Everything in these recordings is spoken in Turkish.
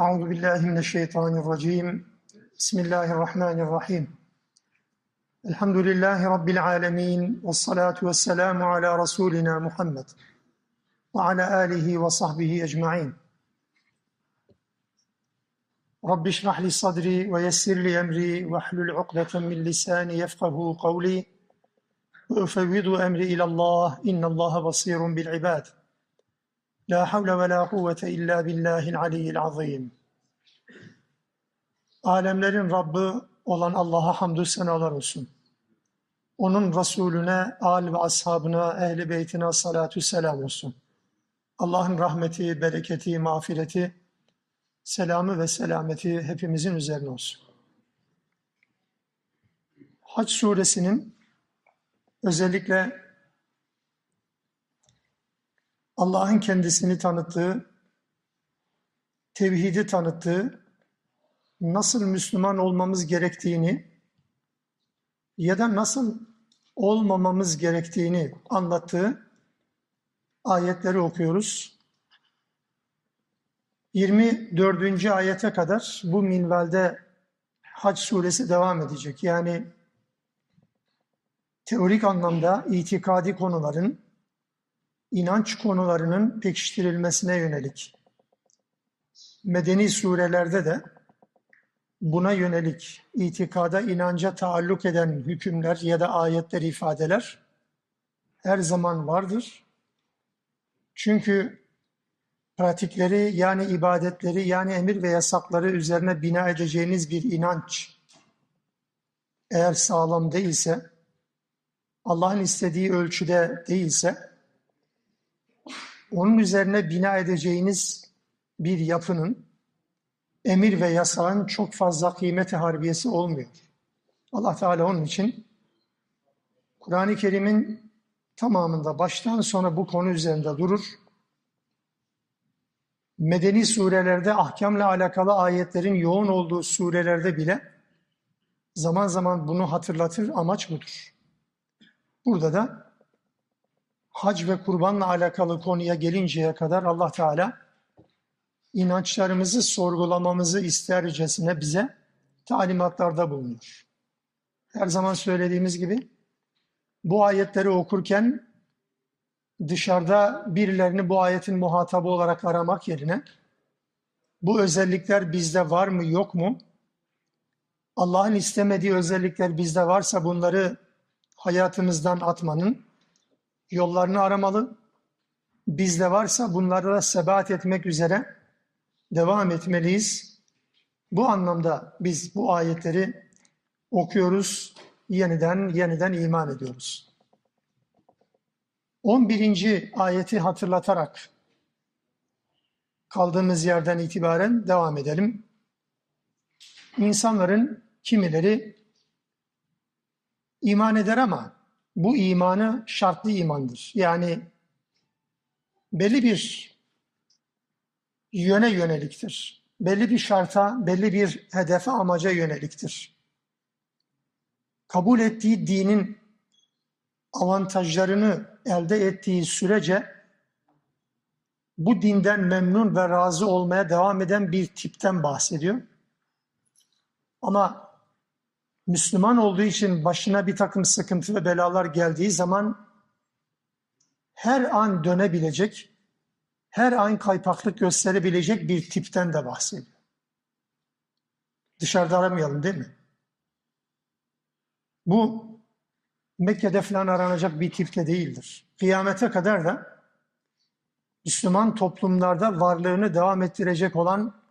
أعوذ بالله من الشيطان الرجيم. بسم الله الرحمن الرحيم. الحمد لله رب العالمين والصلاة والسلام على رسولنا محمد وعلى آله وصحبه أجمعين. رب اشرح لي صدري ويسر لي أمري واحلل عقدة من لساني يفقه قولي. وأفوض أمري إلى الله إن الله بصير بالعباد. La havle ve la kuvvete illa billahil aliyyil azim. Alemlerin Rabbi olan Allah'a hamdü senalar olsun. Onun Resulüne, al ve ashabına, ehli beytine salatü selam olsun. Allah'ın rahmeti, bereketi, mağfireti, selamı ve selameti hepimizin üzerine olsun. Hac suresinin özellikle Allah'ın kendisini tanıttığı, tevhidi tanıttığı, nasıl Müslüman olmamız gerektiğini ya da nasıl olmamamız gerektiğini anlattığı ayetleri okuyoruz. 24. ayete kadar bu minvalde Hac suresi devam edecek. Yani teorik anlamda itikadi konuların inanç konularının pekiştirilmesine yönelik. Medeni surelerde de buna yönelik itikada, inanca taalluk eden hükümler ya da ayetler, ifadeler her zaman vardır. Çünkü pratikleri yani ibadetleri yani emir ve yasakları üzerine bina edeceğiniz bir inanç eğer sağlam değilse, Allah'ın istediği ölçüde değilse, onun üzerine bina edeceğiniz bir yapının emir ve yasağın çok fazla kıymeti harbiyesi olmuyor. Allah Teala onun için Kur'an-ı Kerim'in tamamında baştan sona bu konu üzerinde durur. Medeni surelerde ahkamla alakalı ayetlerin yoğun olduğu surelerde bile zaman zaman bunu hatırlatır, amaç budur. Burada da hac ve kurbanla alakalı konuya gelinceye kadar Allah Teala inançlarımızı sorgulamamızı istercesine bize talimatlarda bulunuyor. Her zaman söylediğimiz gibi bu ayetleri okurken dışarıda birilerini bu ayetin muhatabı olarak aramak yerine bu özellikler bizde var mı yok mu? Allah'ın istemediği özellikler bizde varsa bunları hayatımızdan atmanın yollarını aramalı. Bizde varsa bunlara sebat etmek üzere devam etmeliyiz. Bu anlamda biz bu ayetleri okuyoruz, yeniden yeniden iman ediyoruz. 11. ayeti hatırlatarak kaldığımız yerden itibaren devam edelim. İnsanların kimileri iman eder ama bu imanı şartlı imandır. Yani belli bir yöne yöneliktir. Belli bir şarta, belli bir hedefe, amaca yöneliktir. Kabul ettiği dinin avantajlarını elde ettiği sürece bu dinden memnun ve razı olmaya devam eden bir tipten bahsediyor. Ama Müslüman olduğu için başına bir takım sıkıntı ve belalar geldiği zaman her an dönebilecek, her an kaypaklık gösterebilecek bir tipten de bahsediyor. Dışarıda aramayalım değil mi? Bu Mekke'de falan aranacak bir tipte değildir. Kıyamete kadar da Müslüman toplumlarda varlığını devam ettirecek olan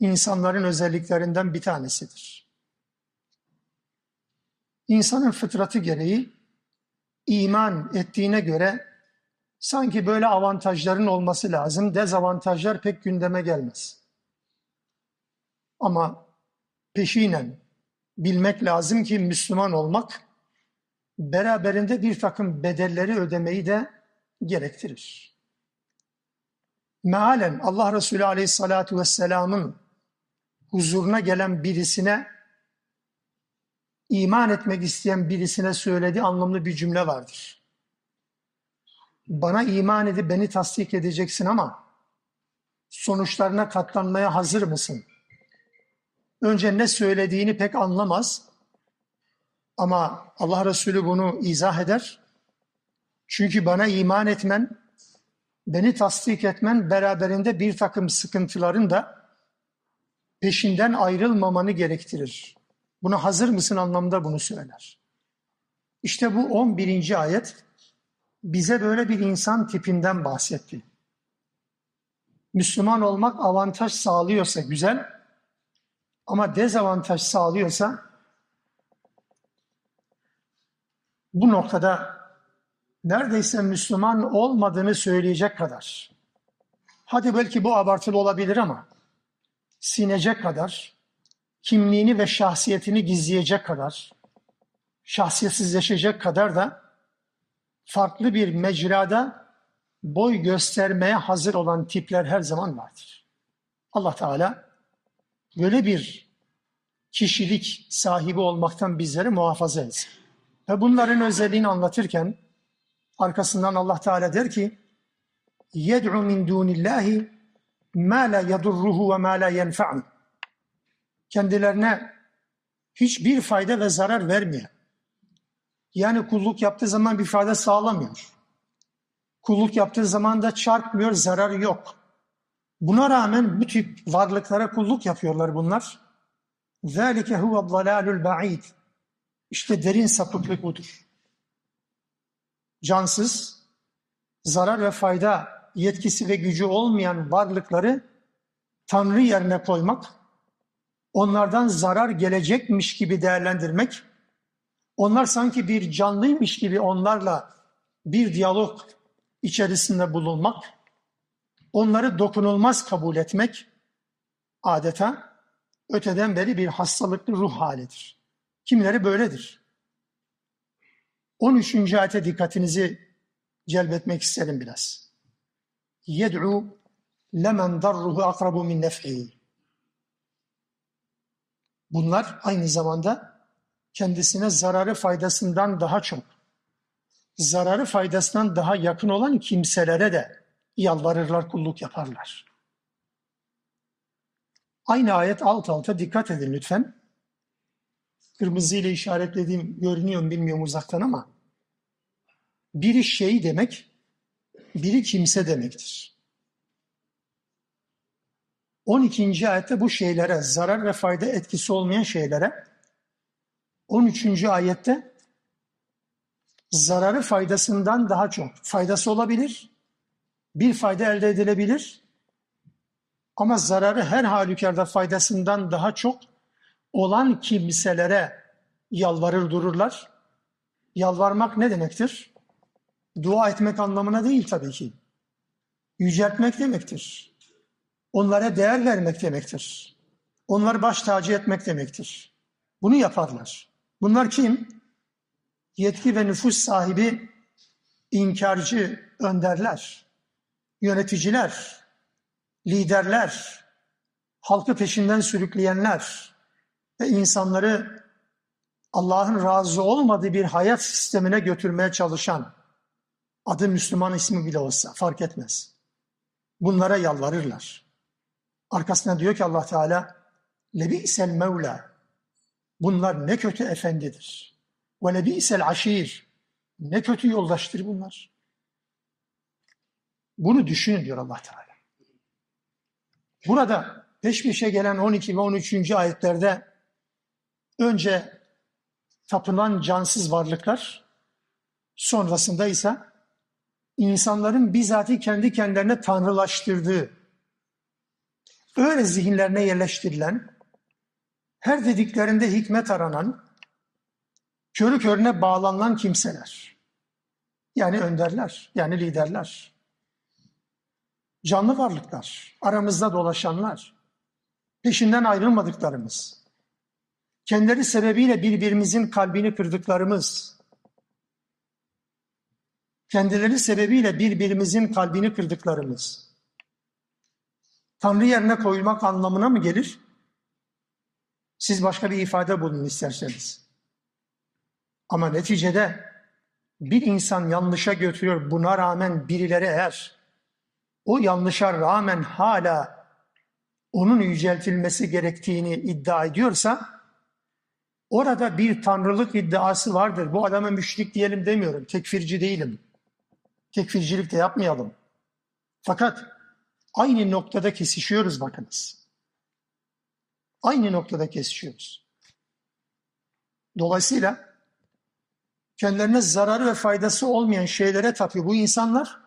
insanların özelliklerinden bir tanesidir. İnsanın fıtratı gereği iman ettiğine göre sanki böyle avantajların olması lazım. Dezavantajlar pek gündeme gelmez. Ama peşinen bilmek lazım ki Müslüman olmak beraberinde bir takım bedelleri ödemeyi de gerektirir. Mealen Allah Resulü Aleyhisselatü Vesselam'ın huzuruna gelen birisine iman etmek isteyen birisine söylediği anlamlı bir cümle vardır. Bana iman edip beni tasdik edeceksin ama sonuçlarına katlanmaya hazır mısın? Önce ne söylediğini pek anlamaz. Ama Allah Resulü bunu izah eder. Çünkü bana iman etmen, beni tasdik etmen beraberinde bir takım sıkıntıların da peşinden ayrılmamanı gerektirir. Buna hazır mısın anlamda bunu söyler. İşte bu 11. ayet bize böyle bir insan tipinden bahsetti. Müslüman olmak avantaj sağlıyorsa güzel ama dezavantaj sağlıyorsa bu noktada neredeyse Müslüman olmadığını söyleyecek kadar hadi belki bu abartılı olabilir ama sinecek kadar kimliğini ve şahsiyetini gizleyecek kadar, şahsiyetsizleşecek kadar da farklı bir mecrada boy göstermeye hazır olan tipler her zaman vardır. Allah Teala böyle bir kişilik sahibi olmaktan bizleri muhafaza etsin. Ve bunların özelliğini anlatırken arkasından Allah Teala der ki: "Yed'u min dunillahi ma la yedurruhu ve ma la yenfa'u." Kendilerine hiçbir fayda ve zarar vermeyen, yani kulluk yaptığı zaman bir fayda sağlamıyor. Kulluk yaptığı zaman da çarpmıyor, zararı yok. Buna rağmen bu tip varlıklara kulluk yapıyorlar bunlar. ذَٰلِكَ هُوَ الضَّلَالُ الْبَعِيدِ İşte derin sapıklık budur. Cansız, zarar ve fayda yetkisi ve gücü olmayan varlıkları Tanrı yerine koymak, onlardan zarar gelecekmiş gibi değerlendirmek, onlar sanki bir canlıymış gibi onlarla bir diyalog içerisinde bulunmak, onları dokunulmaz kabul etmek adeta öteden beri bir hastalıklı ruh halidir. Kimileri böyledir. 13. ayete dikkatinizi celbetmek isterim biraz. Yed'u lemen darruhu akrabu min nef'i. Bunlar aynı zamanda kendisine zararı faydasından daha çok, zararı faydasından daha yakın olan kimselere de yalvarırlar, kulluk yaparlar. Aynı ayet alt alta dikkat edin lütfen. Kırmızı ile işaretlediğim görünüyor mu bilmiyorum uzaktan ama biri şey demek, biri kimse demektir. 12. ayette bu şeylere, zarar ve fayda etkisi olmayan şeylere 13. ayette zararı faydasından daha çok faydası olabilir. Bir fayda elde edilebilir. Ama zararı her halükarda faydasından daha çok olan kimselere yalvarır dururlar. Yalvarmak ne demektir? Dua etmek anlamına değil tabii ki. Yüceltmek demektir. Onlara değer vermek demektir. Onları baş tacı etmek demektir. Bunu yaparlar. Bunlar kim? Yetki ve nüfus sahibi inkarcı önderler, yöneticiler, liderler, halkı peşinden sürükleyenler ve insanları Allah'ın razı olmadığı bir hayat sistemine götürmeye çalışan, adı Müslüman ismi bile olsa fark etmez. Bunlara yalvarırlar. Arkasına diyor ki Allah Teala, lebi'sel mevla, Bunlar ne kötü efendidir. Ve lebîsel aşir. Ne kötü yoldaştır bunlar. Bunu düşünün diyor Allah Teala. Burada peş peşe gelen 12 ve 13. ayetlerde önce tapınan cansız varlıklar, sonrasında ise insanların bizatihi kendi kendilerine tanrılaştırdığı, öyle zihinlerine yerleştirilen her dediklerinde hikmet aranan, körü körüne bağlanılan kimseler. Yani önderler, yani liderler. Canlı varlıklar, aramızda dolaşanlar, peşinden ayrılmadıklarımız, kendileri sebebiyle birbirimizin kalbini kırdıklarımız, kendileri sebebiyle birbirimizin kalbini kırdıklarımız, Tanrı yerine koyulmak anlamına mı gelir? Siz başka bir ifade bulun isterseniz. Ama neticede bir insan yanlışa götürüyor. Buna rağmen birileri eğer o yanlışa rağmen hala onun yüceltilmesi gerektiğini iddia ediyorsa orada bir tanrılık iddiası vardır. Bu adama müşrik diyelim demiyorum. Tekfirci değilim. Tekfircilik de yapmayalım. Fakat aynı noktada kesişiyoruz bakınız. Aynı noktada kesişiyoruz. Dolayısıyla kendilerine zararı ve faydası olmayan şeylere tapıyor bu insanlar.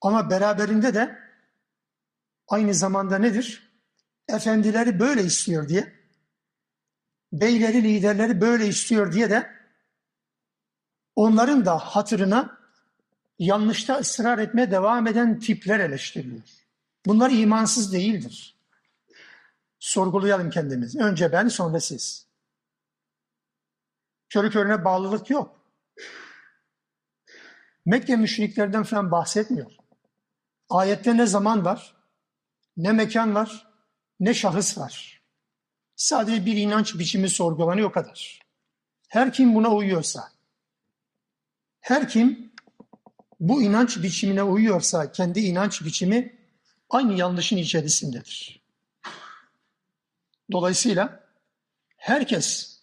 Ama beraberinde de aynı zamanda nedir? Efendileri böyle istiyor diye, beyleri, liderleri böyle istiyor diye de onların da hatırına yanlışta ısrar etmeye devam eden tipler eleştiriliyor. Bunlar imansız değildir. Sorgulayalım kendimizi. Önce ben, sonra siz. Körü körüne bağlılık yok. Mekke müşriklerden falan bahsetmiyor. Ayette ne zaman var, ne mekan var, ne şahıs var. Sadece bir inanç biçimi sorgulanıyor o kadar. Her kim buna uyuyorsa, her kim bu inanç biçimine uyuyorsa kendi inanç biçimi aynı yanlışın içerisindedir. Dolayısıyla herkes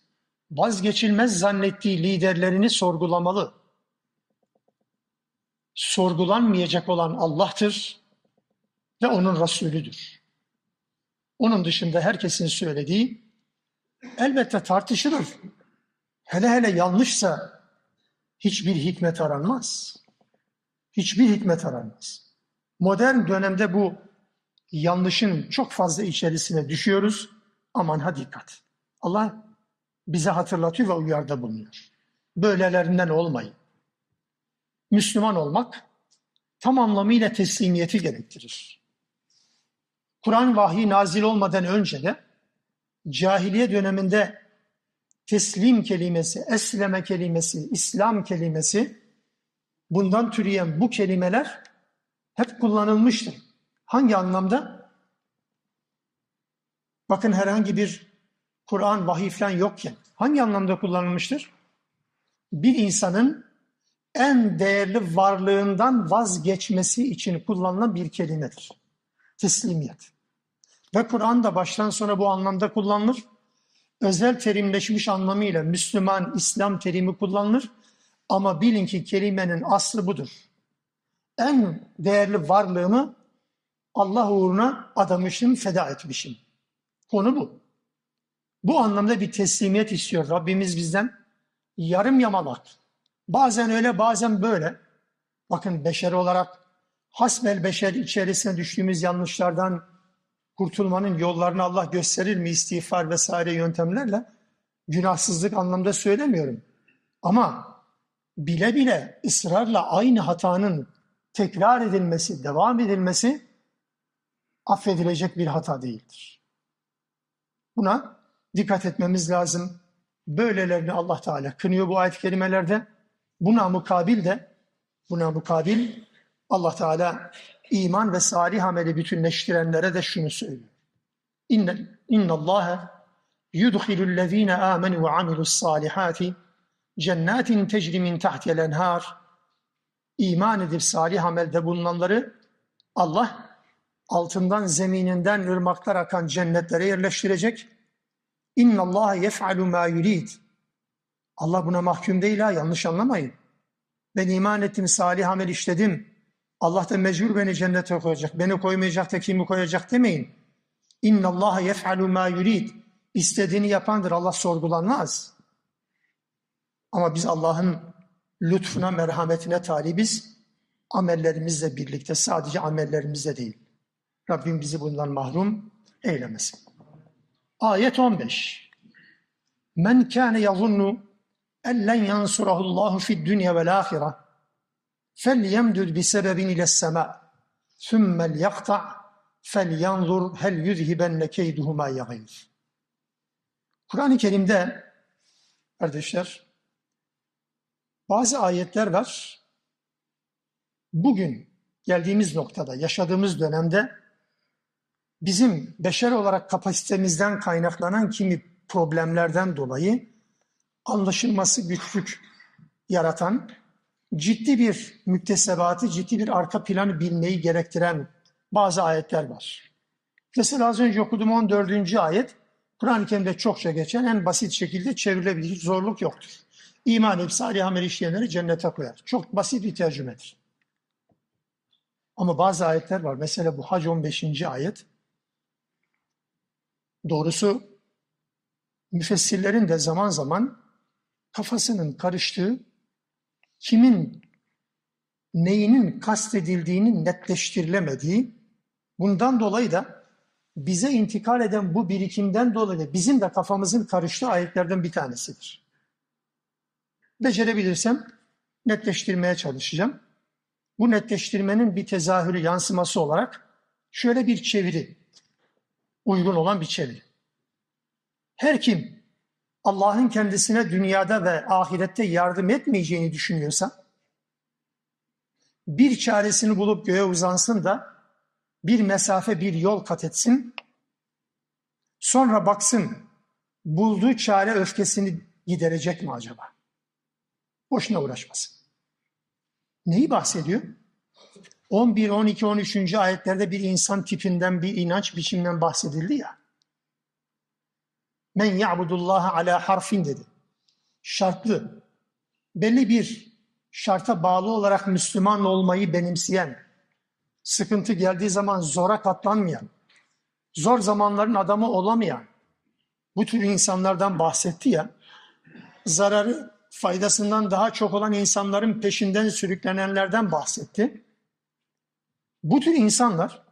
vazgeçilmez zannettiği liderlerini sorgulamalı. Sorgulanmayacak olan Allah'tır ve onun Resulüdür. Onun dışında herkesin söylediği elbette tartışılır. Hele hele yanlışsa hiçbir hikmet aranmaz. Hiçbir hikmet aranmaz. Modern dönemde bu yanlışın çok fazla içerisine düşüyoruz. Aman ha dikkat. Allah bize hatırlatıyor ve uyarda bulunuyor. Böylelerinden olmayın. Müslüman olmak tam anlamıyla teslimiyeti gerektirir. Kur'an vahyi nazil olmadan önce de cahiliye döneminde teslim kelimesi, esleme kelimesi, İslam kelimesi bundan türeyen bu kelimeler hep kullanılmıştır. Hangi anlamda? Bakın herhangi bir Kur'an, vahiy falan yokken hangi anlamda kullanılmıştır? Bir insanın en değerli varlığından vazgeçmesi için kullanılan bir kelimedir. Teslimiyet. Ve Kur'an da baştan sona bu anlamda kullanılır. Özel terimleşmiş anlamıyla Müslüman, İslam terimi kullanılır. Ama bilin ki kelimenin aslı budur. En değerli varlığımı Allah uğruna adamışım, feda etmişim. Konu bu. Bu anlamda bir teslimiyet istiyor Rabbimiz bizden. Yarım yamalak. Bazen öyle bazen böyle. Bakın beşer olarak hasbel beşer içerisine düştüğümüz yanlışlardan kurtulmanın yollarını Allah gösterir mi istiğfar vesaire yöntemlerle? Günahsızlık anlamda söylemiyorum. Ama bile bile ısrarla aynı hatanın tekrar edilmesi, devam edilmesi affedilecek bir hata değildir. Buna dikkat etmemiz lazım. Böylelerini Allah Teala kınıyor bu ayet-i kerimelerde. Buna mukabil de buna mukabil Allah Teala iman ve salih ameli bütünleştirenlere de şunu söylüyor. İnne, inna Allah yudkhilul lezine amenu ve amilus salihati cennetin tecri min tahtiyel enhar iman edip salih amelde bulunanları Allah altından zemininden ırmaklar akan cennetlere yerleştirecek. İnna Allah yef'alu ma yurid. Allah buna mahkum değil ha yanlış anlamayın. Ben iman ettim, salih amel işledim. Allah da mecbur beni cennete koyacak. Beni koymayacak da kimi koyacak demeyin. İnna Allah yef'alu ma yurid. İstediğini yapandır. Allah sorgulanmaz. Ama biz Allah'ın lütfuna, merhametine talibiz. Amellerimizle birlikte, sadece amellerimizle değil. Rabbim bizi bundan mahrum eylemesin. Ayet 15. Men kâne yazunnu en len yansurahullahu fid dünya vel ahire fel yemdüd bi sebebin ile sema sümmel yakta fel yanzur hel yüzhibenne keyduhuma yagayr. Kur'an-ı Kerim'de kardeşler bazı ayetler var. Bugün geldiğimiz noktada, yaşadığımız dönemde bizim beşer olarak kapasitemizden kaynaklanan kimi problemlerden dolayı anlaşılması güçlük yaratan ciddi bir müktesebatı, ciddi bir arka planı bilmeyi gerektiren bazı ayetler var. Mesela az önce okuduğum 14. ayet, Kur'an-ı Kerim'de çokça geçen en basit şekilde çevrilebilir, zorluk yoktur. İman edip salih amel işleyenleri cennete koyar. Çok basit bir tercümedir. Ama bazı ayetler var. Mesela bu Hac 15. ayet. Doğrusu müfessirlerin de zaman zaman kafasının karıştığı, kimin neyinin kastedildiğini netleştirilemediği, bundan dolayı da bize intikal eden bu birikimden dolayı bizim de kafamızın karıştığı ayetlerden bir tanesidir. Becerebilirsem netleştirmeye çalışacağım. Bu netleştirmenin bir tezahürü, yansıması olarak şöyle bir çeviri, uygun olan bir çeviri. Her kim Allah'ın kendisine dünyada ve ahirette yardım etmeyeceğini düşünüyorsa, bir çaresini bulup göğe uzansın da bir mesafe, bir yol kat etsin, sonra baksın bulduğu çare öfkesini giderecek mi acaba? Boşuna uğraşmasın. Neyi bahsediyor? 11, 12, 13. ayetlerde bir insan tipinden, bir inanç biçiminden bahsedildi ya. Men ya'budullaha ala harfin dedi. Şartlı. Belli bir şarta bağlı olarak Müslüman olmayı benimseyen, sıkıntı geldiği zaman zora katlanmayan, zor zamanların adamı olamayan, bu tür insanlardan bahsetti ya, zararı faydasından daha çok olan insanların peşinden sürüklenenlerden bahsetti. Bu tür insanlar,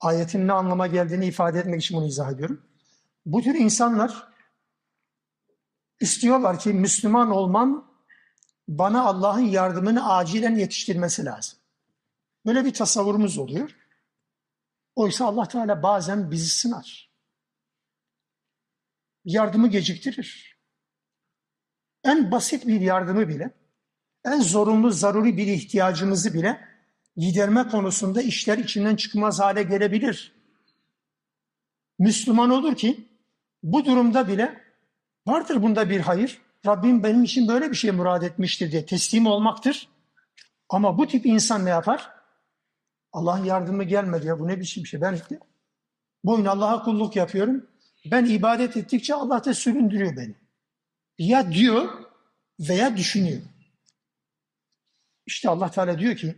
ayetin ne anlama geldiğini ifade etmek için bunu izah ediyorum. Bu tür insanlar istiyorlar ki Müslüman olmam bana Allah'ın yardımını acilen yetiştirmesi lazım. Böyle bir tasavvurumuz oluyor. Oysa Allah Teala bazen bizi sınar. Yardımı geciktirir. En basit bir yardımı bile, en zorunlu, zaruri bir ihtiyacımızı bile giderme konusunda işler içinden çıkmaz hale gelebilir. Müslüman olur ki bu durumda bile vardır bunda bir hayır. Rabbim benim için böyle bir şey murad etmiştir diye teslim olmaktır. Ama bu tip insan ne yapar? Allah'ın yardımı gelmedi ya bu ne biçim şey. Ben boyun Allah'a kulluk yapıyorum. Ben ibadet ettikçe Allah da süründürüyor beni. Ya diyor veya düşünüyor. İşte Allah Teala diyor ki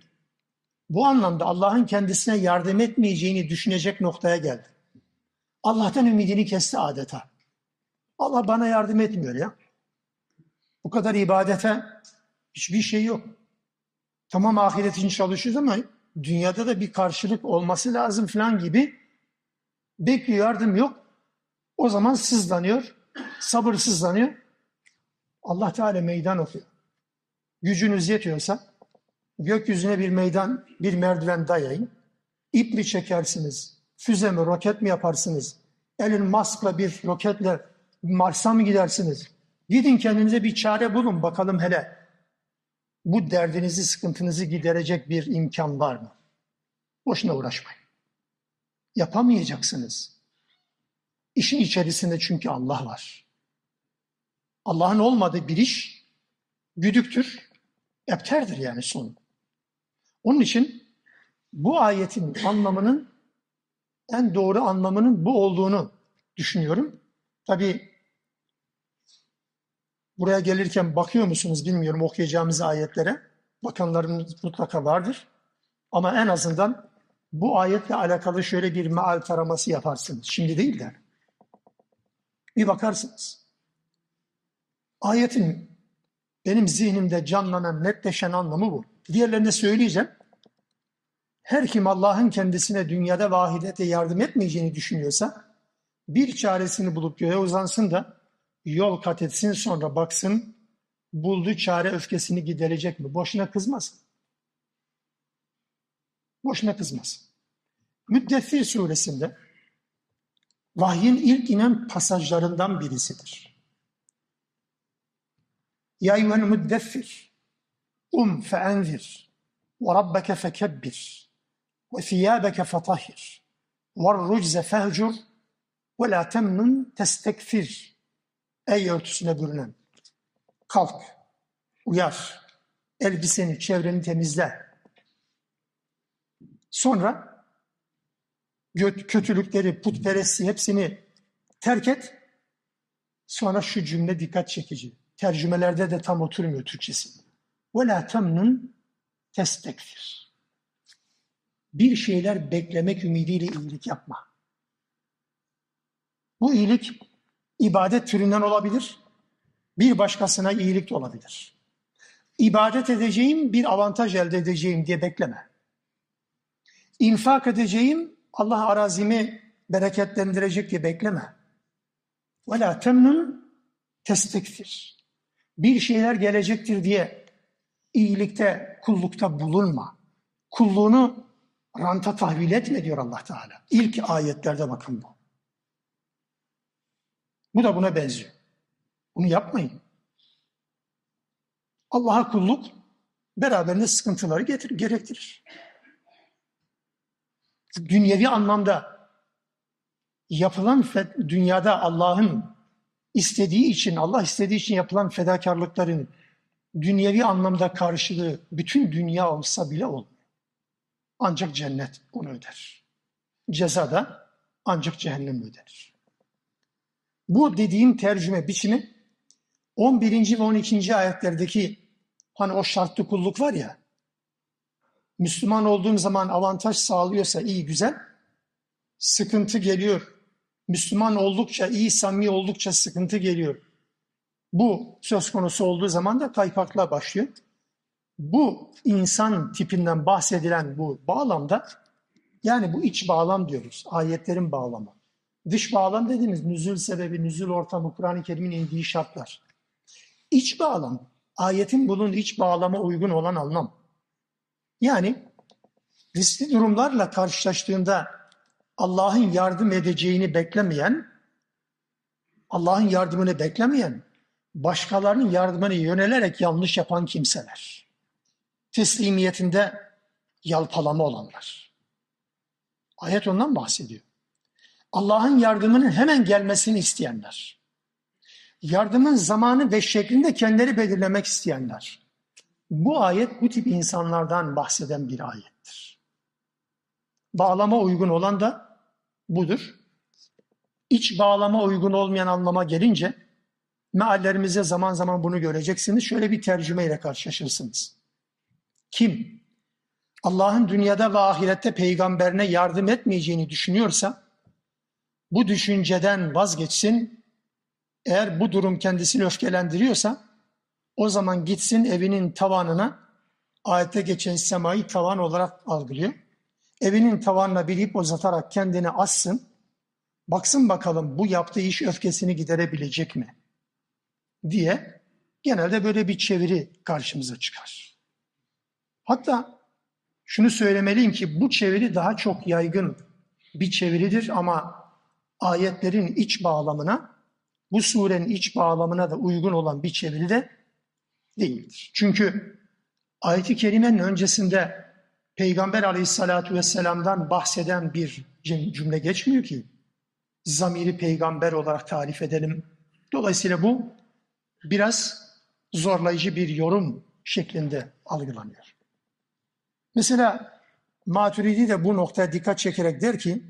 bu anlamda Allah'ın kendisine yardım etmeyeceğini düşünecek noktaya geldi. Allah'tan ümidini kesti adeta. Allah bana yardım etmiyor ya. Bu kadar ibadete hiçbir şey yok. Tamam ahiret için çalışıyoruz ama dünyada da bir karşılık olması lazım falan gibi bekliyor yardım yok. O zaman sızlanıyor, sabırsızlanıyor. Allah Teala meydan okuyor. Gücünüz yetiyorsa gökyüzüne bir meydan, bir merdiven dayayın. İp mi çekersiniz? Füze mi, roket mi yaparsınız? Elin Musk'la bir roketle Mars'a mı gidersiniz? Gidin kendinize bir çare bulun bakalım hele bu derdinizi, sıkıntınızı giderecek bir imkan var mı? Boşuna uğraşmayın. Yapamayacaksınız. İşin içerisinde çünkü Allah var. Allah'ın olmadığı bir iş güdüktür, epterdir yani son. Onun için bu ayetin anlamının en doğru anlamının bu olduğunu düşünüyorum. Tabi Buraya gelirken bakıyor musunuz bilmiyorum okuyacağımız ayetlere. Bakanlarımız mutlaka vardır. Ama en azından bu ayetle alakalı şöyle bir meal taraması yaparsınız. Şimdi değil de. Bir bakarsınız. Ayetin benim zihnimde canlanan, netleşen anlamı bu. Diğerlerine söyleyeceğim. Her kim Allah'ın kendisine dünyada vahidete yardım etmeyeceğini düşünüyorsa bir çaresini bulup göğe uzansın da yol kat etsin sonra baksın bulduğu çare öfkesini giderecek mi? Boşuna kızmaz. Boşuna kızmaz. Müddessir suresinde vahyin ilk inen pasajlarından birisidir. Feenzir ve rabbeke fekebbir ve thiyâbeke fetahhir ve rucze fehcur ve la temnun testekfir Ey örtüsüne bürünen. Kalk, uyar, elbiseni, çevreni temizle. Sonra kötülükleri, putperestliği hepsini terk et. Sonra şu cümle dikkat çekici Tercümelerde de tam oturmuyor Türkçesi. وَلَا تَمْنُنْ testekfir. Bir şeyler beklemek ümidiyle iyilik yapma. Bu iyilik ibadet türünden olabilir, bir başkasına iyilik de olabilir. İbadet edeceğim, bir avantaj elde edeceğim diye bekleme. İnfak edeceğim, Allah arazimi bereketlendirecek diye bekleme. وَلَا تَمْنُنْ testekfir. Bir şeyler gelecektir diye iyilikte, kullukta bulunma. Kulluğunu ranta tahvil etme diyor Allah Teala. İlk ayetlerde bakın bu. Bu da buna benziyor. Bunu yapmayın. Allah'a kulluk beraberinde sıkıntıları getir, gerektirir. Dünyevi anlamda yapılan dünyada Allah'ın istediği için, Allah istediği için yapılan fedakarlıkların dünyevi anlamda karşılığı bütün dünya olsa bile olmuyor. Ancak cennet onu öder. Ceza da ancak cehennem öder. Bu dediğim tercüme biçimi 11. ve 12. ayetlerdeki hani o şartlı kulluk var ya Müslüman olduğum zaman avantaj sağlıyorsa iyi güzel sıkıntı geliyor. Müslüman oldukça iyi samimi oldukça sıkıntı geliyor. Bu söz konusu olduğu zaman da kaypakla başlıyor. Bu insan tipinden bahsedilen bu bağlamda yani bu iç bağlam diyoruz. Ayetlerin bağlamı. Dış bağlam dediğimiz nüzül sebebi, nüzül ortamı, Kur'an-ı Kerim'in indiği şartlar. İç bağlam, ayetin bunun iç bağlama uygun olan anlam. Yani riskli durumlarla karşılaştığında Allah'ın yardım edeceğini beklemeyen, Allah'ın yardımını beklemeyen, başkalarının yardımına yönelerek yanlış yapan kimseler. Teslimiyetinde yalpalama olanlar. Ayet ondan bahsediyor. Allah'ın yardımının hemen gelmesini isteyenler. Yardımın zamanı ve şeklinde kendileri belirlemek isteyenler. Bu ayet bu tip insanlardan bahseden bir ayettir. Bağlama uygun olan da budur. İç bağlama uygun olmayan anlama gelince meallerimize zaman zaman bunu göreceksiniz. Şöyle bir tercümeyle karşılaşırsınız. Kim Allah'ın dünyada ve ahirette peygamberine yardım etmeyeceğini düşünüyorsa bu düşünceden vazgeçsin. Eğer bu durum kendisini öfkelendiriyorsa o zaman gitsin evinin tavanına ayette geçen semayı tavan olarak algılıyor. Evinin tavanına bir ip uzatarak kendini assın. Baksın bakalım bu yaptığı iş öfkesini giderebilecek mi? diye genelde böyle bir çeviri karşımıza çıkar. Hatta şunu söylemeliyim ki bu çeviri daha çok yaygın bir çeviridir ama ayetlerin iç bağlamına, bu surenin iç bağlamına da uygun olan bir çeviri de değildir. Çünkü ayet-i kerimenin öncesinde Peygamber aleyhissalatu vesselam'dan bahseden bir cümle geçmiyor ki. Zamiri peygamber olarak tarif edelim. Dolayısıyla bu biraz zorlayıcı bir yorum şeklinde algılanıyor. Mesela Maturidi de bu noktaya dikkat çekerek der ki,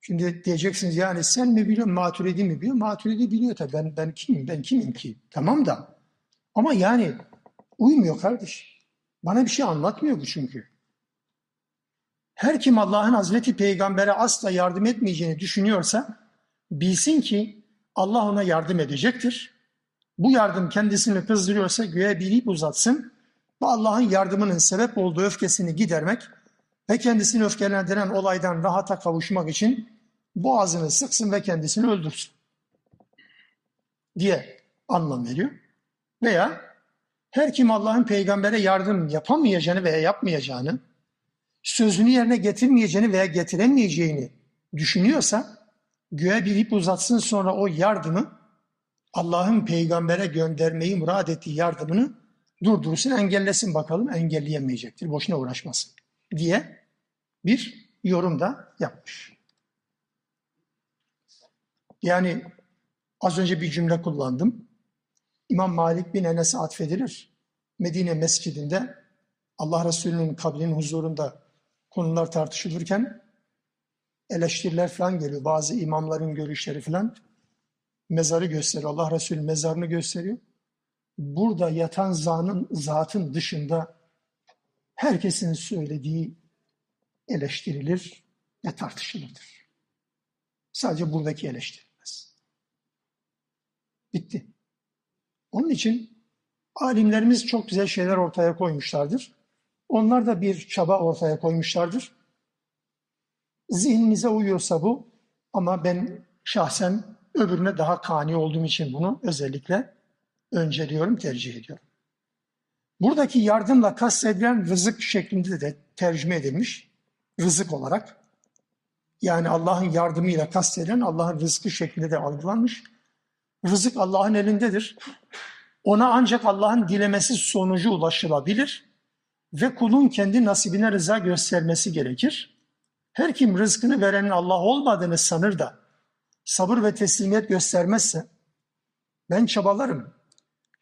şimdi diyeceksiniz yani sen mi biliyorsun, Maturidi mi biliyor? Maturidi biliyor tabii ben, ben kimim, ben kimim ki? Tamam da ama yani uymuyor kardeş. Bana bir şey anlatmıyor bu çünkü. Her kim Allah'ın Hazreti Peygamber'e asla yardım etmeyeceğini düşünüyorsa bilsin ki Allah ona yardım edecektir. Bu yardım kendisini kızdırıyorsa göğe bir ip uzatsın ve Allah'ın yardımının sebep olduğu öfkesini gidermek ve kendisini öfkelendiren olaydan rahata kavuşmak için boğazını sıksın ve kendisini öldürsün diye anlam veriyor. Veya her kim Allah'ın peygambere yardım yapamayacağını veya yapmayacağını, sözünü yerine getirmeyeceğini veya getiremeyeceğini düşünüyorsa göğe bir ip uzatsın sonra o yardımı Allah'ın peygambere göndermeyi murad ettiği yardımını durdursun, engellesin bakalım, engelleyemeyecektir, boşuna uğraşmasın diye bir yorum da yapmış. Yani az önce bir cümle kullandım. İmam Malik bin Enes'e atfedilir. Medine mescidinde Allah Resulü'nün kabrinin huzurunda konular tartışılırken eleştiriler falan geliyor. Bazı imamların görüşleri falan mezarı gösteriyor. Allah Resulü mezarını gösteriyor. Burada yatan zanın, zatın dışında herkesin söylediği eleştirilir ve tartışılır. Sadece buradaki eleştirilmez. Bitti. Onun için alimlerimiz çok güzel şeyler ortaya koymuşlardır. Onlar da bir çaba ortaya koymuşlardır. Zihninize uyuyorsa bu ama ben şahsen öbürüne daha kani olduğum için bunu özellikle önceliyorum, tercih ediyorum. Buradaki yardımla kastedilen rızık şeklinde de tercüme edilmiş. Rızık olarak. Yani Allah'ın yardımıyla kastedilen Allah'ın rızkı şeklinde de algılanmış. Rızık Allah'ın elindedir. Ona ancak Allah'ın dilemesi sonucu ulaşılabilir ve kulun kendi nasibine rıza göstermesi gerekir. Her kim rızkını verenin Allah olmadığını sanır da sabır ve teslimiyet göstermezse ben çabalarım.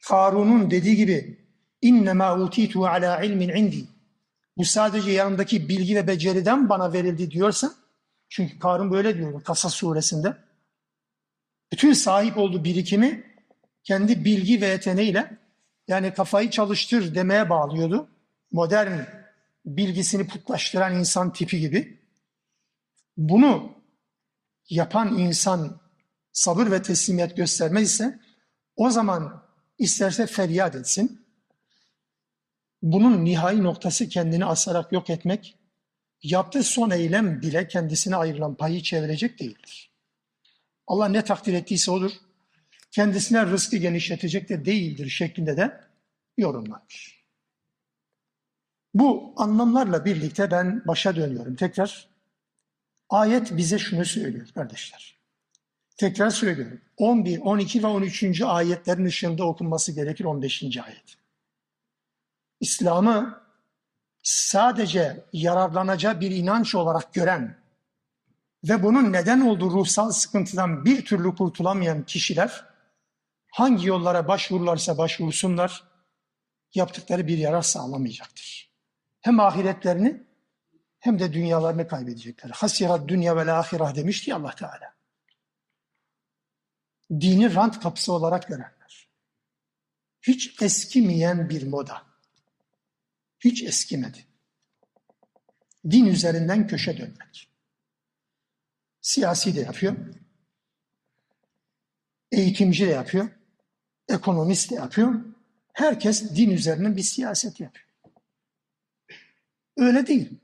Karun'un dediği gibi innema utitu ala ilmin indi. Bu sadece yanımdaki bilgi ve beceriden bana verildi diyorsa çünkü Karun böyle diyor Kasas suresinde. Bütün sahip olduğu birikimi kendi bilgi ve yeteneğiyle yani kafayı çalıştır demeye bağlıyordu. Modern bilgisini putlaştıran insan tipi gibi. Bunu yapan insan sabır ve teslimiyet göstermez ise o zaman isterse feryat etsin. Bunun nihai noktası kendini asarak yok etmek, yaptığı son eylem bile kendisine ayrılan payı çevirecek değildir. Allah ne takdir ettiyse odur kendisine rızkı genişletecek de değildir şeklinde de yorumlanmış. Bu anlamlarla birlikte ben başa dönüyorum tekrar. Ayet bize şunu söylüyor kardeşler. Tekrar söylüyorum. 11, 12 ve 13. ayetlerin ışığında okunması gerekir 15. ayet. İslam'ı sadece yararlanacağı bir inanç olarak gören ve bunun neden olduğu ruhsal sıkıntıdan bir türlü kurtulamayan kişiler hangi yollara başvururlarsa başvursunlar yaptıkları bir yarar sağlamayacaktır. Hem ahiretlerini hem de dünyalarını kaybedecekler. Hasirat dünya ve ahirah demişti Allah Teala. Dini rant kapısı olarak görenler. Hiç eskimeyen bir moda. Hiç eskimedi. Din üzerinden köşe dönmek. Siyasi de yapıyor. Eğitimci de yapıyor ekonomist de yapıyor. Herkes din üzerine bir siyaset yapıyor. Öyle değil.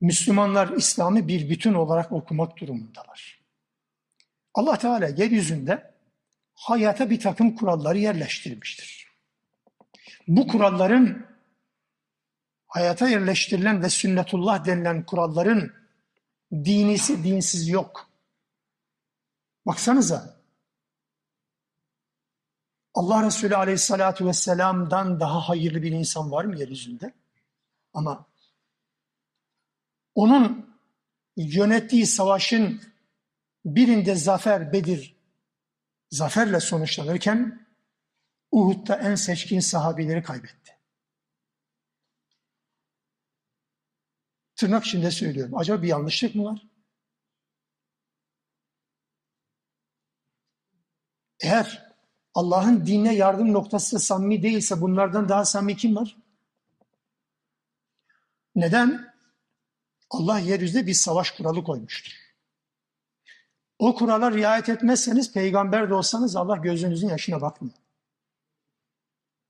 Müslümanlar İslam'ı bir bütün olarak okumak durumundalar. Allah Teala yeryüzünde hayata bir takım kuralları yerleştirmiştir. Bu kuralların hayata yerleştirilen ve sünnetullah denilen kuralların dinisi dinsiz yok. Baksanıza Allah Resulü Aleyhisselatü Vesselam'dan daha hayırlı bir insan var mı yeryüzünde? Ama onun yönettiği savaşın birinde zafer Bedir zaferle sonuçlanırken Uhud'da en seçkin sahabileri kaybetti. Tırnak içinde söylüyorum. Acaba bir yanlışlık mı var? Eğer Allah'ın dinine yardım noktası samimi değilse bunlardan daha samimi kim var? Neden? Allah yeryüzünde bir savaş kuralı koymuştur. O kurala riayet etmezseniz peygamber de olsanız Allah gözünüzün yaşına bakmıyor.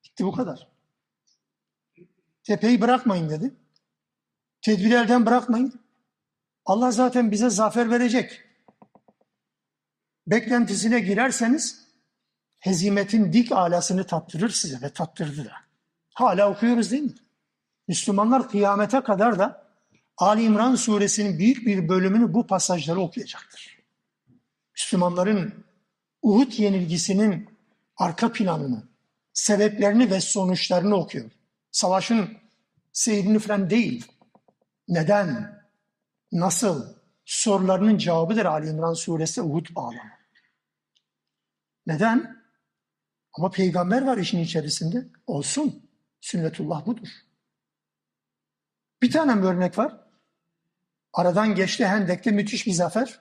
Gitti bu kadar. Tepeyi bırakmayın dedi. Tedbiri elden bırakmayın. Allah zaten bize zafer verecek. Beklentisine girerseniz hezimetin dik alasını tattırır size ve tattırdı da. Hala okuyoruz değil mi? Müslümanlar kıyamete kadar da Ali İmran suresinin büyük bir bölümünü bu pasajları okuyacaktır. Müslümanların Uhud yenilgisinin arka planını, sebeplerini ve sonuçlarını okuyor. Savaşın seyrini falan değil. Neden, nasıl sorularının cevabıdır Ali İmran suresi Uhud bağlamı. Neden? Ama peygamber var işin içerisinde. Olsun. Sünnetullah budur. Bir tane örnek var. Aradan geçti Hendek'te müthiş bir zafer.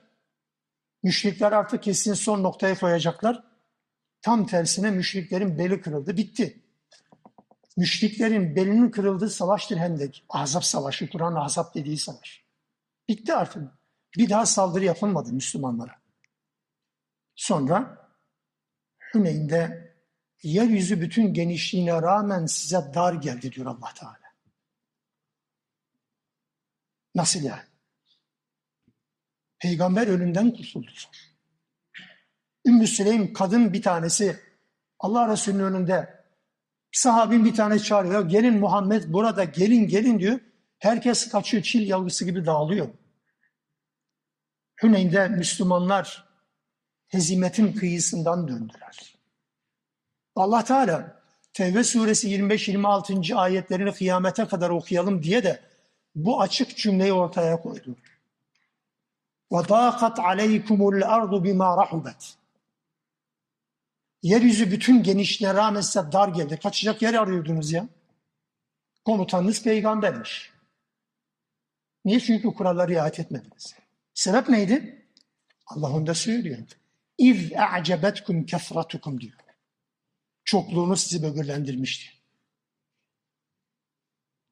Müşrikler artık kesin son noktaya koyacaklar. Tam tersine müşriklerin beli kırıldı. Bitti. Müşriklerin belinin kırıldığı savaştır Hendek. Ahzab savaşı, Kur'an Ahzab dediği savaş. Bitti artık. Bir daha saldırı yapılmadı Müslümanlara. Sonra Hüneyn'de yeryüzü bütün genişliğine rağmen size dar geldi diyor Allah Teala. Nasıl yani? Peygamber ölümden kurtuldu. Ümmü Süleym kadın bir tanesi Allah Resulü'nün önünde sahabin bir tane çağırıyor. Gelin Muhammed burada gelin gelin diyor. Herkes kaçıyor çil yavrusu gibi dağılıyor. Hüneyn'de Müslümanlar hezimetin kıyısından döndüler. Allah Teala Tevbe suresi 25-26. ayetlerini kıyamete kadar okuyalım diye de bu açık cümleyi ortaya koydu. وَضَاقَتْ عَلَيْكُمُ الْاَرْضُ بِمَا رَحُبَتْ Yeryüzü bütün genişliğine rağmen size dar geldi. Kaçacak yer arıyordunuz ya. Komutanınız peygambermiş. Niye? Çünkü kuralları riayet etmediniz. Sebep neydi? Allah onda söylüyor. İz a'cebetkum kefratukum diyor. Çokluğunuz sizi böbürlendirmişti.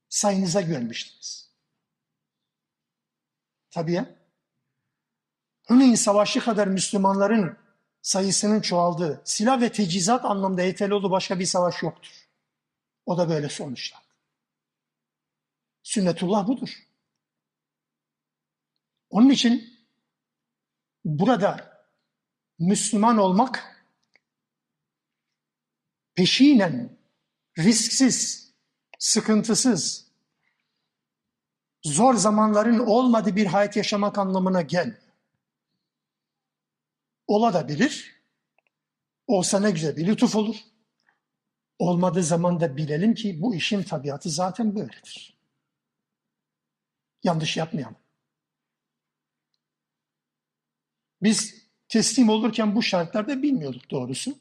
Sayınıza güvenmiştiniz. Tabii ya. Huneyn Savaşı kadar Müslümanların sayısının çoğaldığı, silah ve tecizat anlamda yeterli olduğu başka bir savaş yoktur. O da böyle sonuçlandı. Sünnetullah budur. Onun için burada Müslüman olmak peşinen, risksiz, sıkıntısız, zor zamanların olmadığı bir hayat yaşamak anlamına gel. Ola da bilir. Olsa ne güzel bir lütuf olur. Olmadığı zaman da bilelim ki bu işin tabiatı zaten böyledir. Yanlış yapmayalım. Biz teslim olurken bu şartlarda bilmiyorduk doğrusu.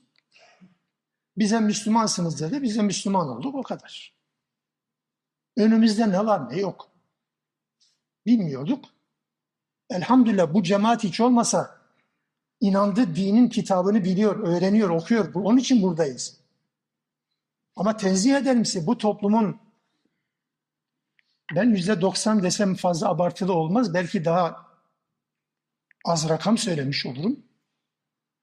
Bize Müslümansınız dedi, bize Müslüman olduk o kadar. Önümüzde ne var ne yok. Bilmiyorduk. Elhamdülillah bu cemaat hiç olmasa inandı dinin kitabını biliyor, öğreniyor, okuyor. Onun için buradayız. Ama tenzih ederim size bu toplumun ben yüzde doksan desem fazla abartılı olmaz. Belki daha az rakam söylemiş olurum.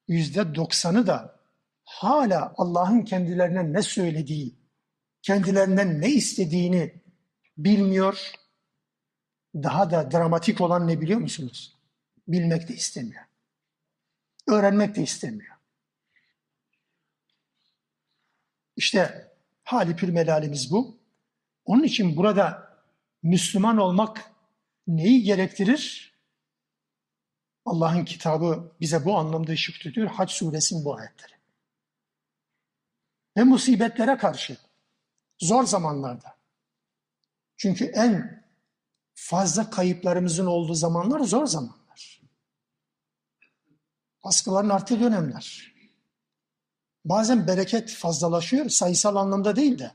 Yüzde doksanı da hala Allah'ın kendilerine ne söylediği, kendilerinden ne istediğini bilmiyor. Daha da dramatik olan ne biliyor musunuz? Bilmek de istemiyor. Öğrenmek de istemiyor. İşte hali pür melalimiz bu. Onun için burada Müslüman olmak neyi gerektirir? Allah'ın kitabı bize bu anlamda ışık tutuyor. Hac suresinin bu ayetleri. Ve musibetlere karşı zor zamanlarda. Çünkü en fazla kayıplarımızın olduğu zamanlar zor zamanlar. Baskıların arttığı dönemler. Bazen bereket fazlalaşıyor, sayısal anlamda değil de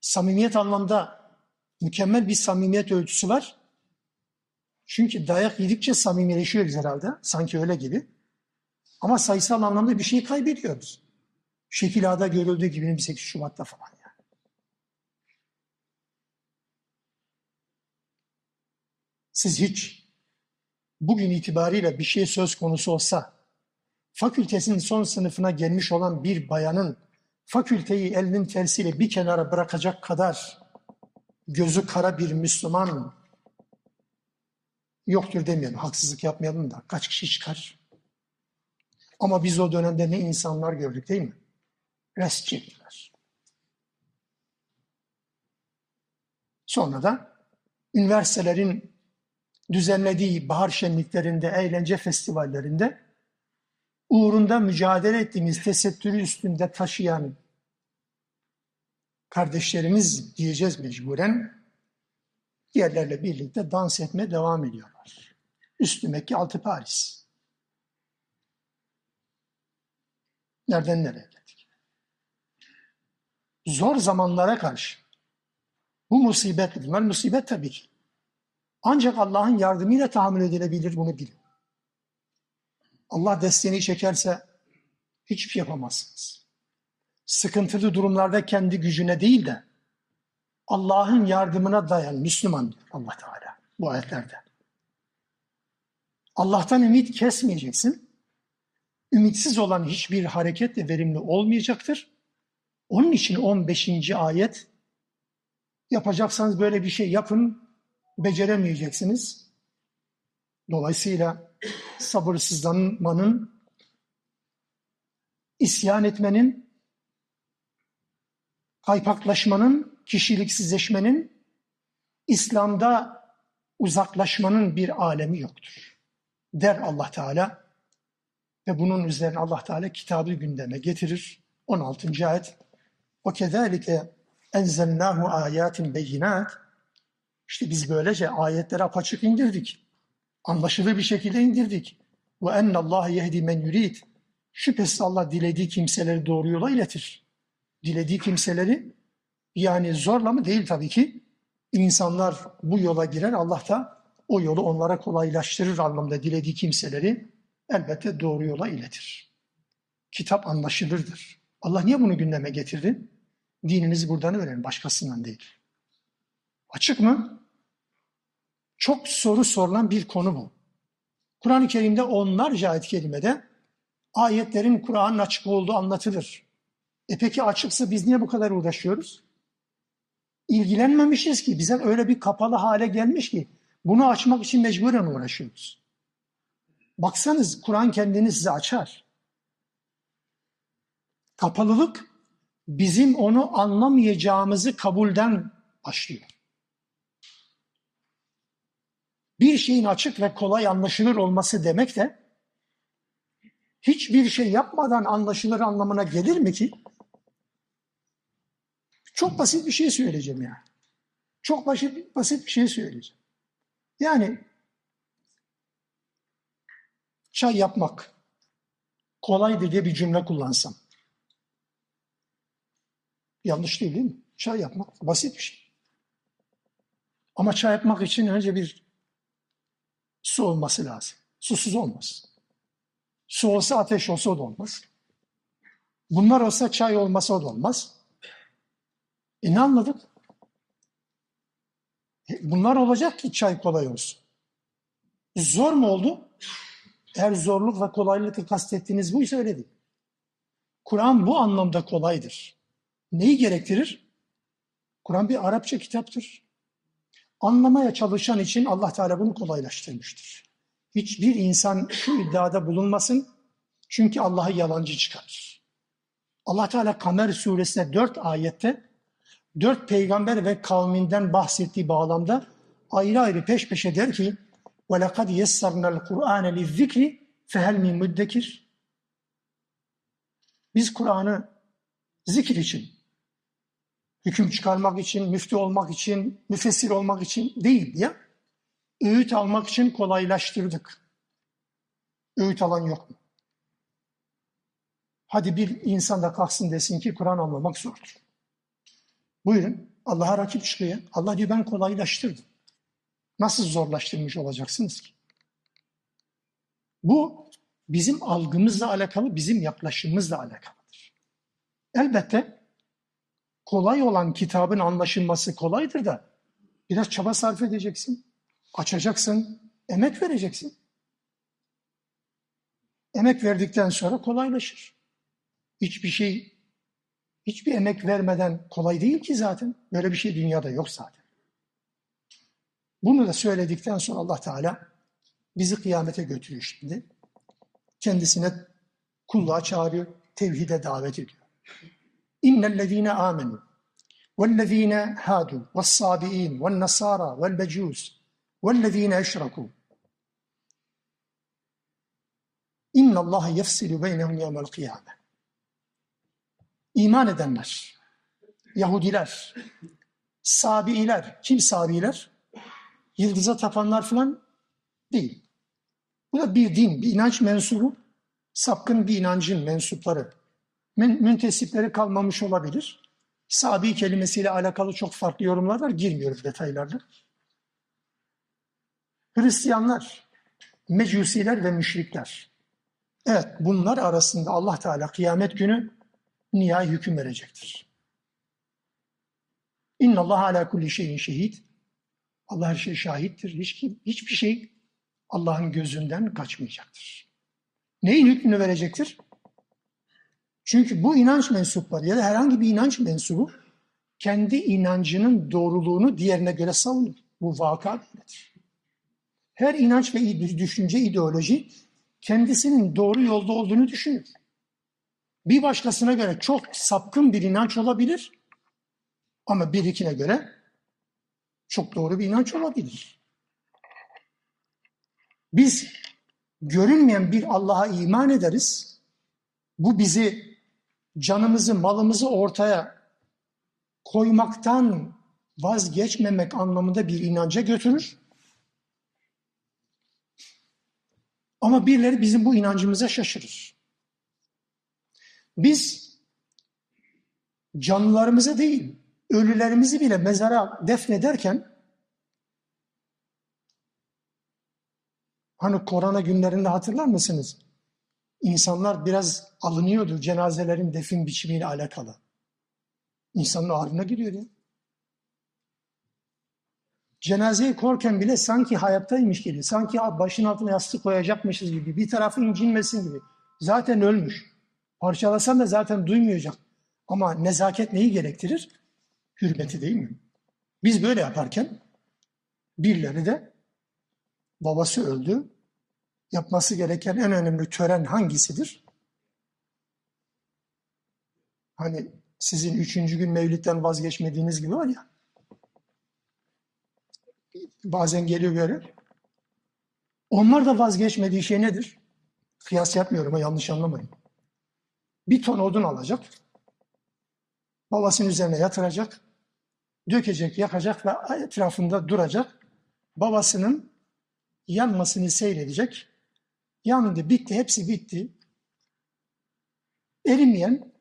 samimiyet anlamda mükemmel bir samimiyet ölçüsü var. Çünkü dayak yedikçe samimileşiyoruz herhalde. Sanki öyle gibi. Ama sayısal anlamda bir şey kaybediyoruz. Şekil A'da görüldüğü gibi 28 Şubat'ta falan yani. Siz hiç bugün itibariyle bir şey söz konusu olsa fakültesinin son sınıfına gelmiş olan bir bayanın fakülteyi elinin tersiyle bir kenara bırakacak kadar gözü kara bir Müslüman yoktur demeyelim, haksızlık yapmayalım da kaç kişi çıkar. Ama biz o dönemde ne insanlar gördük değil mi? Rest çektiler. Sonra da üniversitelerin düzenlediği bahar şenliklerinde, eğlence festivallerinde uğrunda mücadele ettiğimiz tesettürü üstünde taşıyan kardeşlerimiz diyeceğiz mecburen diğerlerle birlikte dans etmeye devam ediyorlar. Üstü Mekke, altı Paris. Nereden nereye geldik? zor zamanlara karşı bu musibet, bunlar musibet tabii ki. Ancak Allah'ın yardımıyla tahammül edilebilir bunu bilin. Allah desteğini çekerse hiçbir şey yapamazsınız. Sıkıntılı durumlarda kendi gücüne değil de Allah'ın yardımına dayan Müslüman diyor Allah Teala bu ayetlerde. Allah'tan ümit kesmeyeceksin. Ümitsiz olan hiçbir hareket de verimli olmayacaktır. Onun için 15. ayet yapacaksanız böyle bir şey yapın, beceremeyeceksiniz. Dolayısıyla sabırsızlanmanın, isyan etmenin, kaypaklaşmanın, kişiliksizleşmenin, İslam'da uzaklaşmanın bir alemi yoktur. Der Allah Teala ve bunun üzerine Allah Teala kitabı gündeme getirir. 16. ayet. O kezalike enzelnahu ayatin beyinat. İşte biz böylece ayetleri apaçık indirdik. Anlaşılır bir şekilde indirdik. Ve Allah yehdi men yurid. Şüphesiz Allah dilediği kimseleri doğru yola iletir. Dilediği kimseleri yani zorla mı değil tabii ki. İnsanlar bu yola girer Allah da o yolu onlara kolaylaştırır anlamda dilediği kimseleri elbette doğru yola iletir. Kitap anlaşılırdır. Allah niye bunu gündeme getirdi? Dininizi buradan öğrenin, başkasından değil. Açık mı? Çok soru sorulan bir konu bu. Kur'an-ı Kerim'de onlarca ayet kelimede ayetlerin Kur'an'ın açık olduğu anlatılır. E peki açıksa biz niye bu kadar uğraşıyoruz? İlgilenmemişiz ki, bize öyle bir kapalı hale gelmiş ki bunu açmak için mecburen uğraşıyoruz. Baksanız Kur'an kendini size açar. Kapalılık bizim onu anlamayacağımızı kabulden başlıyor. Bir şeyin açık ve kolay anlaşılır olması demek de hiçbir şey yapmadan anlaşılır anlamına gelir mi ki? Çok basit bir şey söyleyeceğim yani. Çok basit, basit bir şey söyleyeceğim. Yani çay yapmak kolaydır diye bir cümle kullansam. Yanlış değil değil mi? Çay yapmak basit bir şey. Ama çay yapmak için önce bir su olması lazım. Susuz olmaz. Su olsa ateş olsa o da olmaz. Bunlar olsa çay olmasa o da olmaz. E ne anladık? E bunlar olacak ki çay kolay olsun. Zor mu oldu? Eğer zorluk ve kolaylıkla kastettiğiniz buysa öyle değil. Kur'an bu anlamda kolaydır. Neyi gerektirir? Kur'an bir Arapça kitaptır. Anlamaya çalışan için Allah Teala bunu kolaylaştırmıştır. Hiçbir insan şu iddiada bulunmasın çünkü Allah'ı yalancı çıkarır. Allah Teala Kamer suresinde dört ayette dört peygamber ve kavminden bahsettiği bağlamda ayrı ayrı peş peşe der ki وَلَقَدْ يَسَّرْنَا الْقُرْآنَ لِلذِّكْرِ فَهَلْ مِنْ مُدَّكِرٍ Biz Kur'an'ı zikir için, hüküm çıkarmak için, müftü olmak için, müfessir olmak için değil ya, öğüt almak için kolaylaştırdık. Öğüt alan yok mu? Hadi bir insan da kalksın desin ki Kur'an anlamak zordur. Buyurun. Allah'a rakip çıkıyor. Allah diyor ben kolaylaştırdım. Nasıl zorlaştırmış olacaksınız ki? Bu bizim algımızla alakalı, bizim yaklaşımımızla alakalıdır. Elbette kolay olan kitabın anlaşılması kolaydır da biraz çaba sarf edeceksin, açacaksın, emek vereceksin. Emek verdikten sonra kolaylaşır. Hiçbir şey, hiçbir emek vermeden kolay değil ki zaten. Böyle bir şey dünyada yok zaten. Bunu da söyledikten sonra Allah Teala bizi kıyamete götürüyor şimdi. Kendisine kulluğa çağırıyor, tevhide davet ediyor. İnnellezîne âmenû vellezîne hâdû vessâbi'în vennasârâ velmecûs vellezîne eşrakû İnnallâhe yefsilu beynehum yevmel kıyâme İman edenler, Yahudiler, Sabi'iler, kim Sabi'iler? yıldıza tapanlar falan değil. Bu da bir din, bir inanç mensubu, sapkın bir inancın mensupları. Müntesipleri kalmamış olabilir. Sabi kelimesiyle alakalı çok farklı yorumlar var. Girmiyoruz detaylarla. Hristiyanlar, mecusiler ve müşrikler. Evet bunlar arasında Allah Teala kıyamet günü nihai hüküm verecektir. İnna Allah ala kulli şeyin şehit. Allah her şey şahittir. Hiç, hiçbir şey Allah'ın gözünden kaçmayacaktır. Neyin hükmünü verecektir? Çünkü bu inanç mensupları ya da herhangi bir inanç mensubu kendi inancının doğruluğunu diğerine göre savunur. Bu vaka böyledir. Her inanç ve düşünce, ideoloji kendisinin doğru yolda olduğunu düşünür. Bir başkasına göre çok sapkın bir inanç olabilir ama bir ikine göre çok doğru bir inanç olabilir. Biz görünmeyen bir Allah'a iman ederiz. Bu bizi canımızı, malımızı ortaya koymaktan vazgeçmemek anlamında bir inanca götürür. Ama birileri bizim bu inancımıza şaşırır. Biz canlılarımızı değil, ölülerimizi bile mezara defnederken hani korona günlerinde hatırlar mısınız? İnsanlar biraz alınıyordu cenazelerin defin biçimiyle alakalı. İnsanın ağrına gidiyor ya. Cenazeyi korken bile sanki hayattaymış gibi, sanki başın altına yastık koyacakmışız gibi, bir tarafı incinmesin gibi. Zaten ölmüş. Parçalasan da zaten duymayacak. Ama nezaket neyi gerektirir? Hürmeti değil mi? Biz böyle yaparken birileri de babası öldü. Yapması gereken en önemli tören hangisidir? Hani sizin üçüncü gün mevlitten vazgeçmediğiniz gibi var ya. Bazen geliyor böyle. Onlar da vazgeçmediği şey nedir? Kıyas yapmıyorum yanlış anlamayın. Bir ton odun alacak. Babasının üzerine yatıracak. Dökecek, yakacak ve etrafında duracak. Babasının yanmasını seyredecek. Yandı, bitti, hepsi bitti. Erimeyen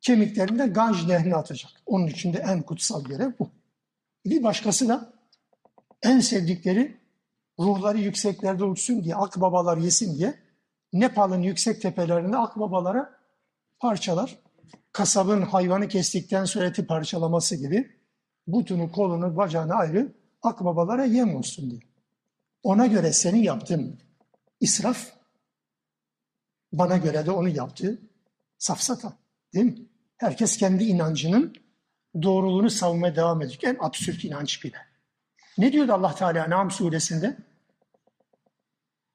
kemiklerini de Ganj nehrine atacak. Onun için de en kutsal görev bu. Bir başkası da en sevdikleri ruhları yükseklerde uçsun diye, akbabalar yesin diye Nepal'ın yüksek tepelerinde akbabalara parçalar. Kasabın hayvanı kestikten sonra eti parçalaması gibi butunu, kolunu, bacağını ayrı akbabalara yem olsun diye. Ona göre senin yaptığın israf, bana göre de onu yaptığı safsata. Değil mi? Herkes kendi inancının doğruluğunu savunmaya devam edecek. En absürt inanç bile. Ne diyordu Allah Teala Nam suresinde?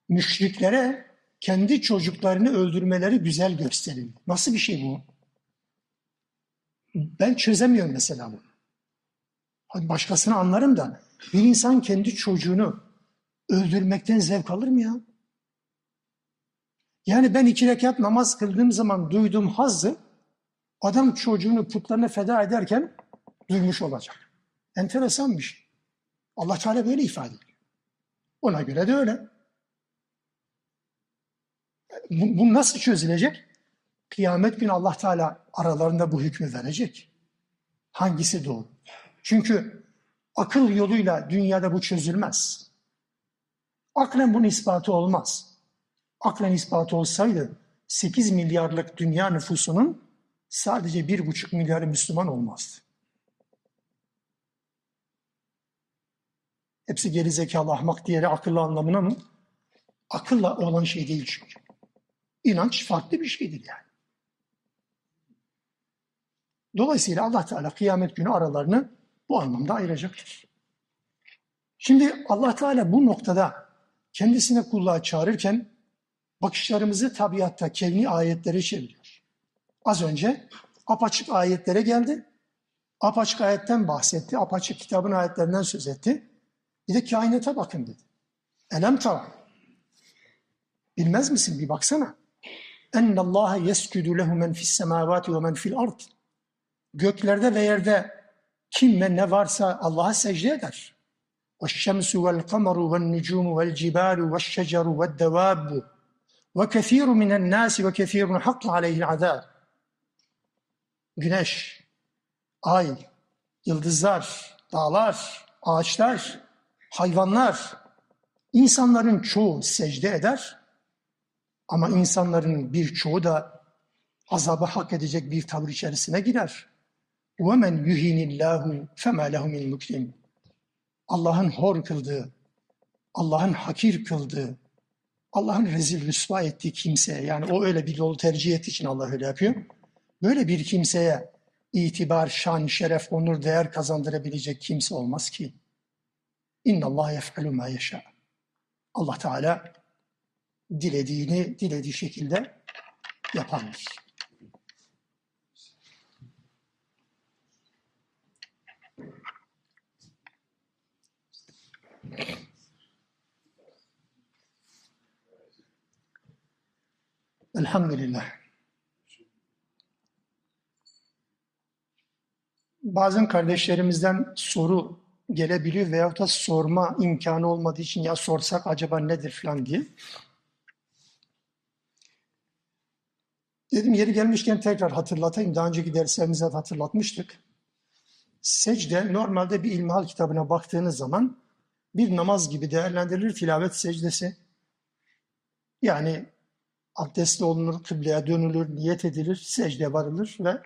Müşriklere kendi çocuklarını öldürmeleri güzel gösterin. Nasıl bir şey bu? Ben çözemiyorum mesela bunu. Hadi başkasını anlarım da bir insan kendi çocuğunu öldürmekten zevk alır mı ya? Yani ben iki rekat namaz kıldığım zaman duyduğum hazzı adam çocuğunu putlarına feda ederken duymuş olacak. Enteresan bir şey. Allah Teala böyle ifade ediyor. Ona göre de öyle. Bu, bu nasıl çözülecek? Kıyamet günü Allah Teala aralarında bu hükmü verecek. Hangisi doğru? Çünkü akıl yoluyla dünyada bu çözülmez. Aklen bunun ispatı olmaz. Aklen ispatı olsaydı 8 milyarlık dünya nüfusunun sadece 1,5 milyarı Müslüman olmazdı. Hepsi geri zekalı, ahmak, diğeri akıllı anlamına mı? Akılla olan şey değil çünkü. İnanç farklı bir şeydir yani. Dolayısıyla Allah Teala kıyamet günü aralarını bu anlamda ayıracaktır. Şimdi Allah Teala bu noktada kendisine kulluğa çağırırken bakışlarımızı tabiatta kevni ayetlere çeviriyor. Az önce apaçık ayetlere geldi. Apaçık ayetten bahsetti. Apaçık kitabın ayetlerinden söz etti. Bir de kainata bakın dedi. Elem tara. Bilmez misin? Bir baksana. اَنَّ اللّٰهَ يَسْكُدُ لَهُ مَنْ فِي السَّمَاوَاتِ وَمَنْ فِي الْأَرْضِ Göklerde ve yerde kim ve ne varsa Allah'a secde eder. وَالشَّمْسُ وَالْقَمَرُ وَالنُّجُومُ وَالْجِبَالُ وَالشَّجَرُ وَالدَّوَابُ وَكَثِيرٌ مِنَ النَّاسِ وَكَثِيرٌ حَقَّ عَلَيْهِ الْعَذَابِ Güneş, ay, yıldızlar, dağlar, ağaçlar, hayvanlar, insanların çoğu secde eder ama insanların birçoğu da azabı hak edecek bir tavır içerisine girer. وَمَنْ يُهِنِ اللّٰهُ فَمَا لَهُ مِنْ مُكْرِمٍ Allah'ın hor kıldığı, Allah'ın hakir kıldığı, Allah'ın rezil rüsva ettiği kimseye, yani o öyle bir yolu tercih ettiği için Allah öyle yapıyor. Böyle bir kimseye itibar, şan, şeref, onur, değer kazandırabilecek kimse olmaz ki. İnna Allah yef'alu ma yeşâ. Allah Teala dilediğini dilediği şekilde yapandır. Elhamdülillah. Bazen kardeşlerimizden soru gelebiliyor veyahut da sorma imkanı olmadığı için ya sorsak acaba nedir falan diye. Dedim yeri gelmişken tekrar hatırlatayım. Daha önceki derslerimizde hatırlatmıştık. Secde normalde bir ilmihal kitabına baktığınız zaman bir namaz gibi değerlendirilir tilavet secdesi. Yani abdestli olunur, kıbleye dönülür, niyet edilir, secde varılır ve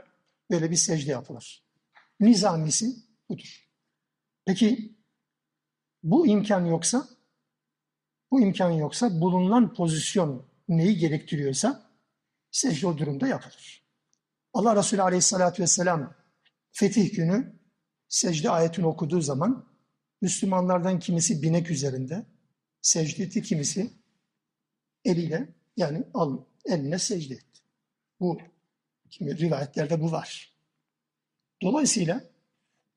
böyle bir secde yapılır. Nizamisi budur. Peki bu imkan yoksa, bu imkan yoksa bulunan pozisyon neyi gerektiriyorsa secde o durumda yapılır. Allah Resulü Aleyhisselatü Vesselam fetih günü secde ayetini okuduğu zaman Müslümanlardan kimisi binek üzerinde secde kimisi eliyle yani al, eline secde etti. Bu kimi rivayetlerde bu var. Dolayısıyla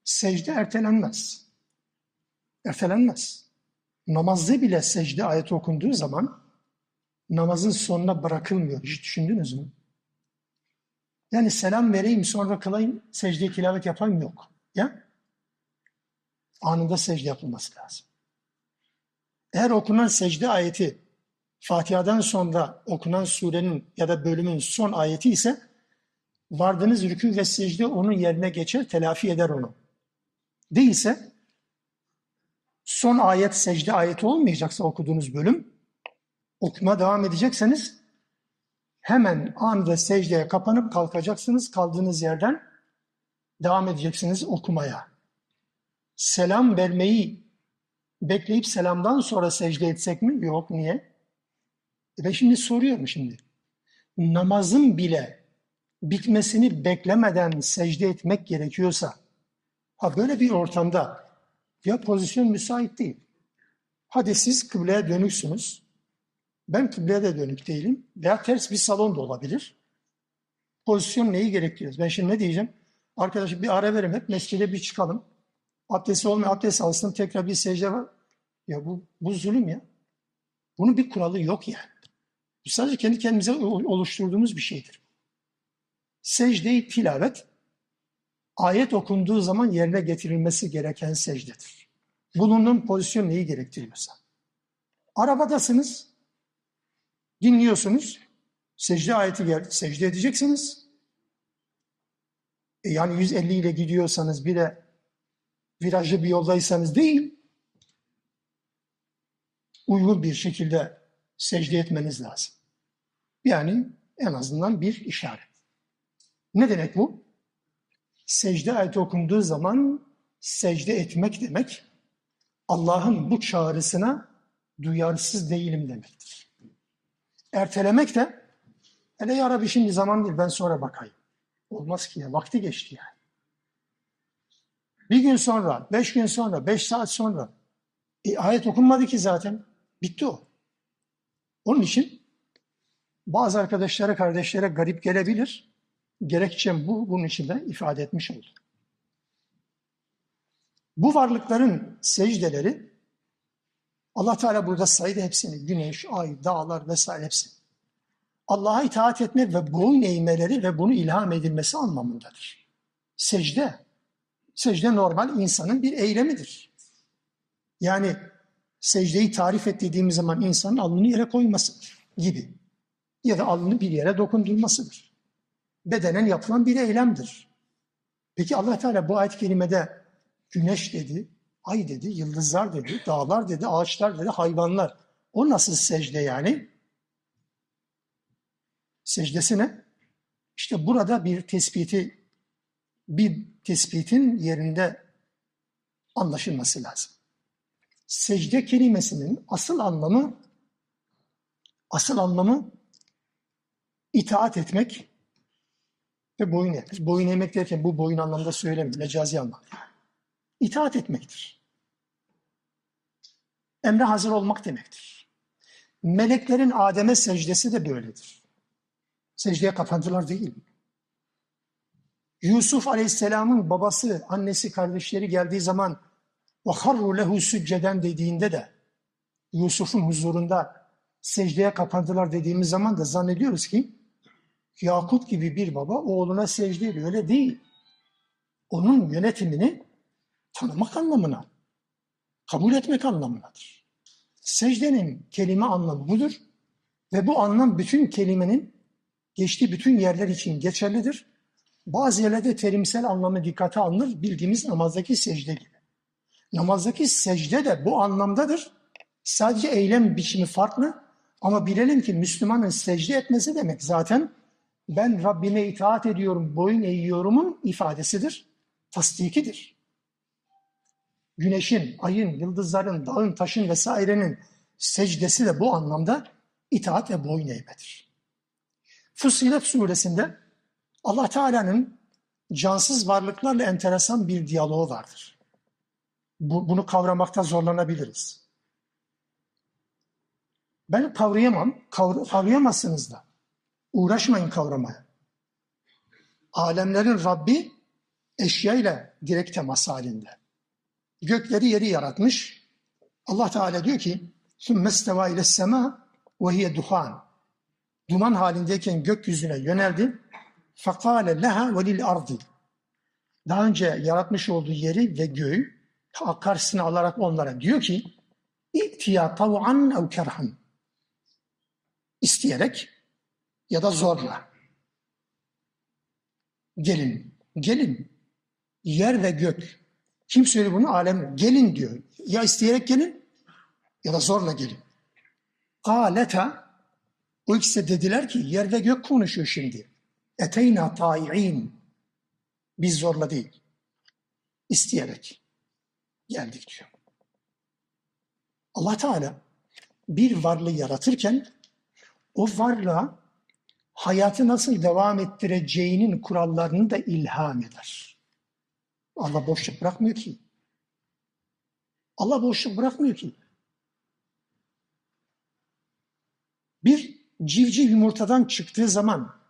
secde ertelenmez. Ertelenmez. Namazda bile secde ayeti okunduğu zaman namazın sonuna bırakılmıyor. Hiç düşündünüz mü? Yani selam vereyim sonra kılayım, secde tilavet yapayım yok. Ya? Anında secde yapılması lazım. Eğer okunan secde ayeti Fatiha'dan sonra okunan surenin ya da bölümün son ayeti ise vardığınız rükû ve secde onun yerine geçer, telafi eder onu. Değilse son ayet secde ayeti olmayacaksa okuduğunuz bölüm okuma devam edecekseniz hemen anında secdeye kapanıp kalkacaksınız. Kaldığınız yerden devam edeceksiniz okumaya. Selam vermeyi bekleyip selamdan sonra secde etsek mi? Yok. Niye? E ben şimdi soruyorum şimdi. Namazın bile bitmesini beklemeden secde etmek gerekiyorsa, ha böyle bir ortamda ya pozisyon müsait değil. Hadi siz kıbleye dönüksünüz. Ben kıbleye de dönük değilim. Veya ters bir salon da olabilir. Pozisyon neyi gerektiriyor? Ben şimdi ne diyeceğim? Arkadaşım bir ara verim. Hep mescide bir çıkalım. Abdesti olmayan abdest alsın. Tekrar bir secde var. Ya bu, bu zulüm ya. Bunun bir kuralı yok yani. Bu sadece kendi kendimize oluşturduğumuz bir şeydir. Secde-i tilavet, ayet okunduğu zaman yerine getirilmesi gereken secdedir. Bulunduğun pozisyon neyi gerektiriyorsa. Arabadasınız, dinliyorsunuz, secde ayeti geldi, secde edeceksiniz. E yani 150 ile gidiyorsanız bir de virajlı bir yoldaysanız değil, uygun bir şekilde secde etmeniz lazım. Yani en azından bir işaret. Ne demek bu? Secde ayeti okunduğu zaman secde etmek demek, Allah'ın bu çağrısına duyarsız değilim demektir. Ertelemek de, hele ya Rabbi şimdi zaman değil ben sonra bakayım. Olmaz ki ya, vakti geçti yani. Bir gün sonra, beş gün sonra, beş saat sonra, e, ayet okunmadı ki zaten, bitti o. Onun için bazı arkadaşlara, kardeşlere garip gelebilir. Gerekçem bu, bunun için de ifade etmiş oldum. Bu varlıkların secdeleri Allah Teala burada saydı hepsini. Güneş, ay, dağlar vesaire hepsi. Allah'a itaat etme ve boyun eğmeleri ve bunu ilham edilmesi anlamındadır. Secde. Secde normal insanın bir eylemidir. Yani secdeyi tarif et dediğimiz zaman insanın alnını yere koymasıdır gibi. Ya da alnını bir yere dokundurmasıdır. Bedenen yapılan bir eylemdir. Peki allah Teala bu ayet-i güneş dedi, ay dedi, yıldızlar dedi, dağlar dedi, ağaçlar dedi, hayvanlar. O nasıl secde yani? Secdesi ne? İşte burada bir tespiti, bir tespitin yerinde anlaşılması lazım. Secde kelimesinin asıl anlamı asıl anlamı itaat etmek ve boyun eğmek. Boyun eğmek derken bu boyun anlamda söylemiyor, mecazi anlamda. İtaat etmektir. Emre hazır olmak demektir. Meleklerin Adem'e secdesi de böyledir. Secdeye kapandılar değil. Yusuf Aleyhisselam'ın babası, annesi, kardeşleri geldiği zaman وَخَرُّ lehu sücceden dediğinde de Yusuf'un huzurunda secdeye kapandılar dediğimiz zaman da zannediyoruz ki Yakut gibi bir baba oğluna secde ediyor. Öyle değil. Onun yönetimini tanımak anlamına, kabul etmek anlamındadır. Secdenin kelime anlamı budur ve bu anlam bütün kelimenin geçtiği bütün yerler için geçerlidir. Bazı yerlerde terimsel anlamı dikkate alınır, bildiğimiz namazdaki secde gibi. Namazdaki secde de bu anlamdadır. Sadece eylem biçimi farklı ama bilelim ki Müslümanın secde etmesi demek zaten ben Rabbime itaat ediyorum, boyun eğiyorumun ifadesidir, tasdikidir. Güneşin, ayın, yıldızların, dağın, taşın vesairenin secdesi de bu anlamda itaat ve boyun eğmedir. Fussilet suresinde Allah Teala'nın cansız varlıklarla enteresan bir diyaloğu vardır Bu, bunu kavramakta zorlanabiliriz. Ben kavrayamam, kavr kavrayamazsınız da. Uğraşmayın kavramaya. Alemlerin Rabbi eşya ile direkt temas halinde. Gökleri yeri yaratmış. Allah Teala diyor ki ثُمَّ اسْتَوَى اِلَى السَّمَا وَهِيَ duhan. Duman halindeyken gökyüzüne yöneldi. فَقَالَ لَهَا وَلِلْاَرْضِ Daha önce yaratmış olduğu yeri ve göğü karşısına alarak onlara diyor ki İ'tiya tav'an ev kerhan isteyerek ya da zorla gelin, gelin yer ve gök kim söylüyor bunu? Alem gelin diyor. Ya isteyerek gelin ya da zorla gelin. Kaleta o ikisi dediler ki yer ve gök konuşuyor şimdi. Eteyna ta'i'in. Biz zorla değil. isteyerek geldik diyor. Allah Teala bir varlığı yaratırken o varlığa hayatı nasıl devam ettireceğinin kurallarını da ilham eder. Allah boşluk bırakmıyor ki. Allah boşluk bırakmıyor ki. Bir civciv yumurtadan çıktığı zaman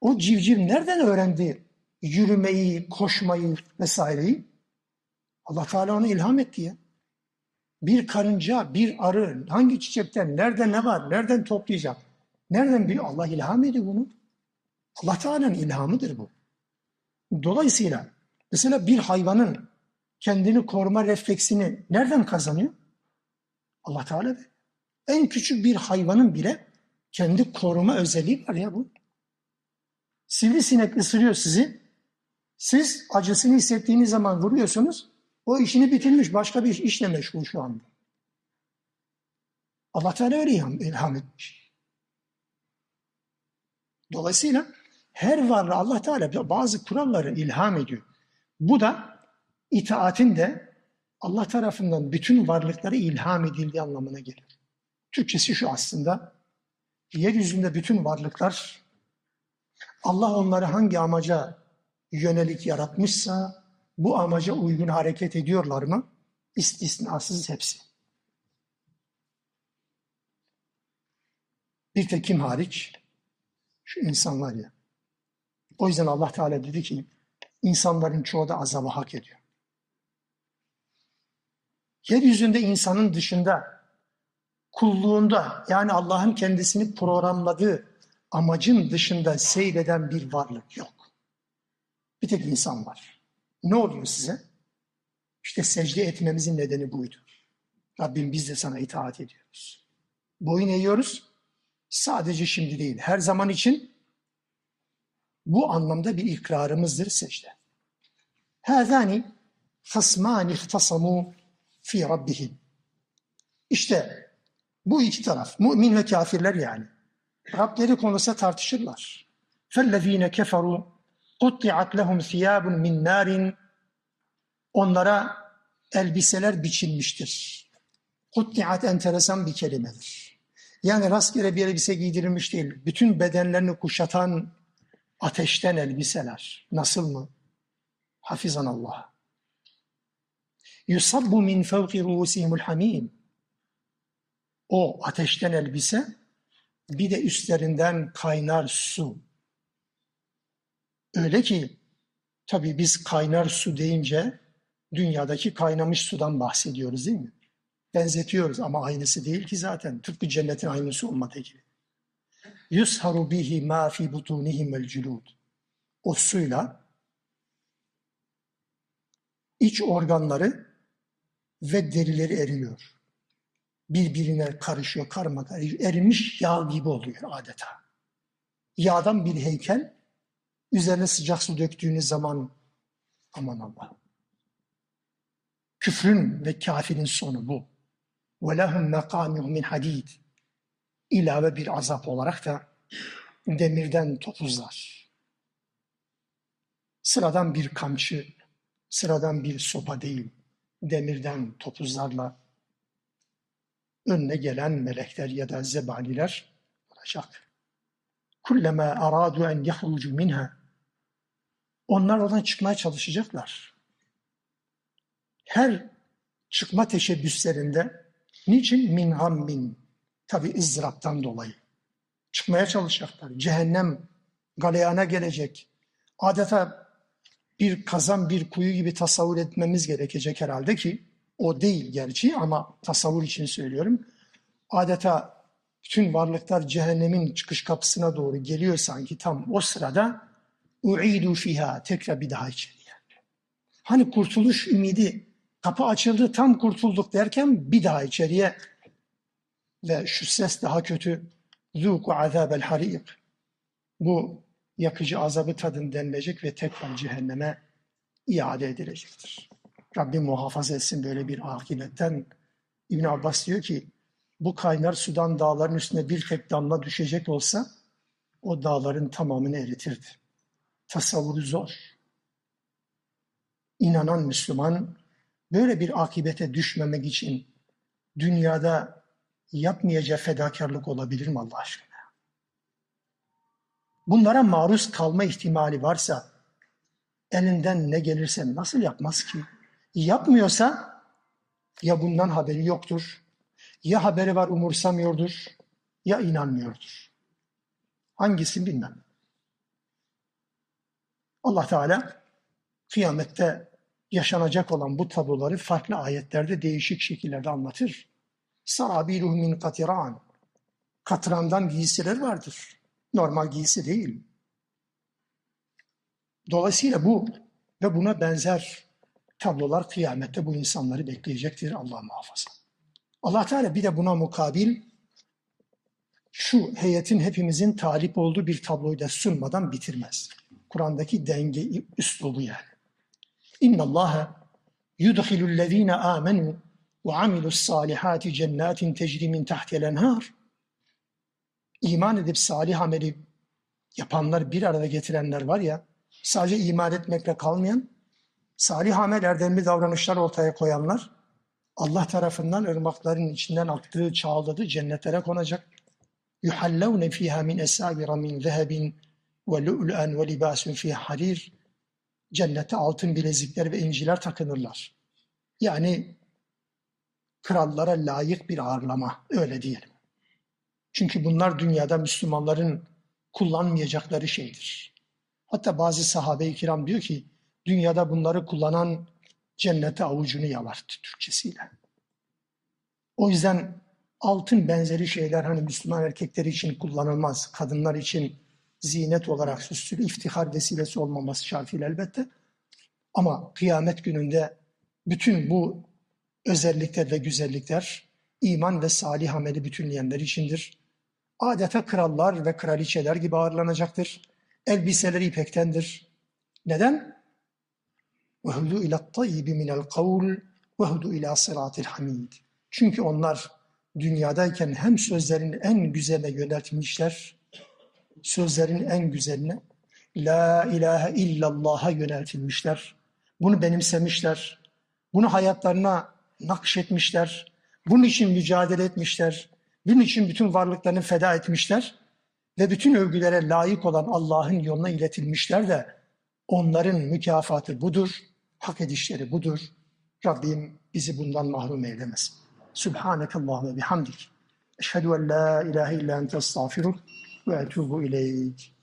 o civciv nereden öğrendi yürümeyi, koşmayı vesaireyi? Allah Teala onu ilham etti ya. Bir karınca, bir arı hangi çiçekten, nerede ne var, nereden toplayacak? Nereden biliyor? Allah ilham ediyor bunu. Allah Teala'nın ilhamıdır bu. Dolayısıyla mesela bir hayvanın kendini koruma refleksini nereden kazanıyor? Allah Teala En küçük bir hayvanın bile kendi koruma özelliği var ya bu. Sivrisinek ısırıyor sizi. Siz acısını hissettiğiniz zaman vuruyorsunuz. O işini bitirmiş. Başka bir işle meşgul şu anda. Allah Teala öyle ilham, etmiş. Dolayısıyla her varlığı Allah Teala bazı kuralları ilham ediyor. Bu da itaatin de Allah tarafından bütün varlıklara ilham edildiği anlamına gelir. Türkçesi şu aslında, yeryüzünde bütün varlıklar Allah onları hangi amaca yönelik yaratmışsa bu amaca uygun hareket ediyorlar mı? İstisnasız hepsi. Bir tek kim hariç? Şu insanlar ya. O yüzden Allah Teala dedi ki insanların çoğu da azabı hak ediyor. Yeryüzünde insanın dışında kulluğunda yani Allah'ın kendisini programladığı amacın dışında seyreden bir varlık yok. Bir tek insan var Ne oluyor size? İşte secde etmemizin nedeni buydu. Rabbim biz de sana itaat ediyoruz. Boyun eğiyoruz. Sadece şimdi değil, her zaman için Bu anlamda bir ikrarımızdır secde. Hâzâni hasmâni ihtasamû fî rabbihim. İşte bu iki taraf, mümin ve kafirler yani. Rableri konusunda tartışırlar. فَالَّذ۪ينَ كَفَرُوا قُطِّعَتْ لَهُمْ ثِيَابٌ مِنْ نَارٍ Onlara elbiseler biçilmiştir. Kuttiat enteresan bir kelimedir. Yani rastgele bir elbise giydirilmiş değil. Bütün bedenlerini kuşatan ateşten elbiseler. Nasıl mı? Hafizan Allah. Yusabbu min fevki ruusihimul hamim. O ateşten elbise bir de üstlerinden kaynar su. Öyle ki tabii biz kaynar su deyince dünyadaki kaynamış sudan bahsediyoruz değil mi? Benzetiyoruz ama aynısı değil ki zaten. Tıpkı cennetin aynısı olmadığı gibi. Yusharu bihi ma fi butunihim el culud. O suyla iç organları ve derileri eriyor. Birbirine karışıyor, karma karışıyor. Erimiş yağ gibi oluyor adeta. Yağdan bir heykel, üzerine sıcak su döktüğünüz zaman aman Allah. Küfrün ve kafirin sonu bu. وَلَهُمْ مَقَامِهُ مِنْ حَد۪يدٍ İlave bir azap olarak da demirden topuzlar. Sıradan bir kamçı, sıradan bir sopa değil, demirden topuzlarla önüne gelen melekler ya da zebaniler olacak. Kullama aradu en yahrucu minha. onlar oradan çıkmaya çalışacaklar. Her çıkma teşebbüslerinde niçin min hammin? Tabi ızdıraptan dolayı. Çıkmaya çalışacaklar. Cehennem galeyana gelecek. Adeta bir kazan bir kuyu gibi tasavvur etmemiz gerekecek herhalde ki o değil gerçi ama tasavvur için söylüyorum. Adeta bütün varlıklar cehennemin çıkış kapısına doğru geliyor sanki tam o sırada u'idu fiha tekrar bir daha içeriye. Hani kurtuluş ümidi kapı açıldı tam kurtulduk derken bir daha içeriye ve şu ses daha kötü zuku azabel harik bu yakıcı azabı tadın denilecek ve tekrar cehenneme iade edilecektir. Rabbim muhafaza etsin böyle bir akibetten. İbn Abbas diyor ki bu kaynar sudan dağların üstüne bir tek damla düşecek olsa o dağların tamamını eritirdi. Tasavvuru zor. İnanan Müslüman böyle bir akibete düşmemek için dünyada yapmayacağı fedakarlık olabilir mi Allah aşkına? Bunlara maruz kalma ihtimali varsa elinden ne gelirse nasıl yapmaz ki? Yapmıyorsa ya bundan haberi yoktur, ya haberi var umursamıyordur, ya inanmıyordur. Hangisini bilmem. Allah Teala kıyamette yaşanacak olan bu tabloları farklı ayetlerde değişik şekillerde anlatır. Sarabiluhu min katiran. Katrandan giysiler vardır. Normal giysi değil. Dolayısıyla bu ve buna benzer tablolar kıyamette bu insanları bekleyecektir Allah muhafaza. Allah Teala bir de buna mukabil şu heyetin hepimizin talip olduğu bir tabloyu da sunmadan bitirmez. Kur'an'daki denge üslubu yani. İnna Allah yudkhilul lezine amenu ve amilus salihati cennetin tecri min tahti'l enhar. İman edip salih ameli yapanlar bir arada getirenler var ya, sadece iman etmekle kalmayan, salih amel erdemli davranışlar ortaya koyanlar, Allah tarafından ırmakların içinden aktığı, çağladığı cennetlere konacak. يُحَلَّوْنَ ف۪يهَا مِنْ اَسَابِرَ مِنْ ذَهَبٍ ve lu'len ve libasün fi harir cennete altın bilezikler ve inciler takınırlar. Yani krallara layık bir ağırlama öyle diyelim. Çünkü bunlar dünyada Müslümanların kullanmayacakları şeydir. Hatta bazı sahabe-i kiram diyor ki dünyada bunları kullanan cennete avucunu yalar Türkçesiyle. O yüzden altın benzeri şeyler hani Müslüman erkekleri için kullanılmaz, kadınlar için zinet olarak süslü iftihar vesilesi olmaması şartıyla elbette. Ama kıyamet gününde bütün bu özellikler ve güzellikler iman ve salih ameli bütünleyenler içindir. Adeta krallar ve kraliçeler gibi ağırlanacaktır. elbiseleri ipektendir. Neden? وَهُدُوا اِلَى الطَّيِّبِ مِنَ الْقَوْلِ وَهُدُوا اِلَى صِرَاطِ الْحَمِيدِ Çünkü onlar dünyadayken hem sözlerin en güzeline yöneltilmişler, sözlerin en güzeline, La ilahe illallah'a yöneltilmişler. Bunu benimsemişler. Bunu hayatlarına nakşetmişler. Bunun için mücadele etmişler. Bunun için bütün varlıklarını feda etmişler. Ve bütün övgülere layık olan Allah'ın yoluna iletilmişler de onların mükafatı budur, hak edişleri budur. Rabbim bizi bundan mahrum eylemesin. Subhanekallah ve bihamdik. Eşhedü en la ilahe illa ente estağfiruk ve etubu ileyk.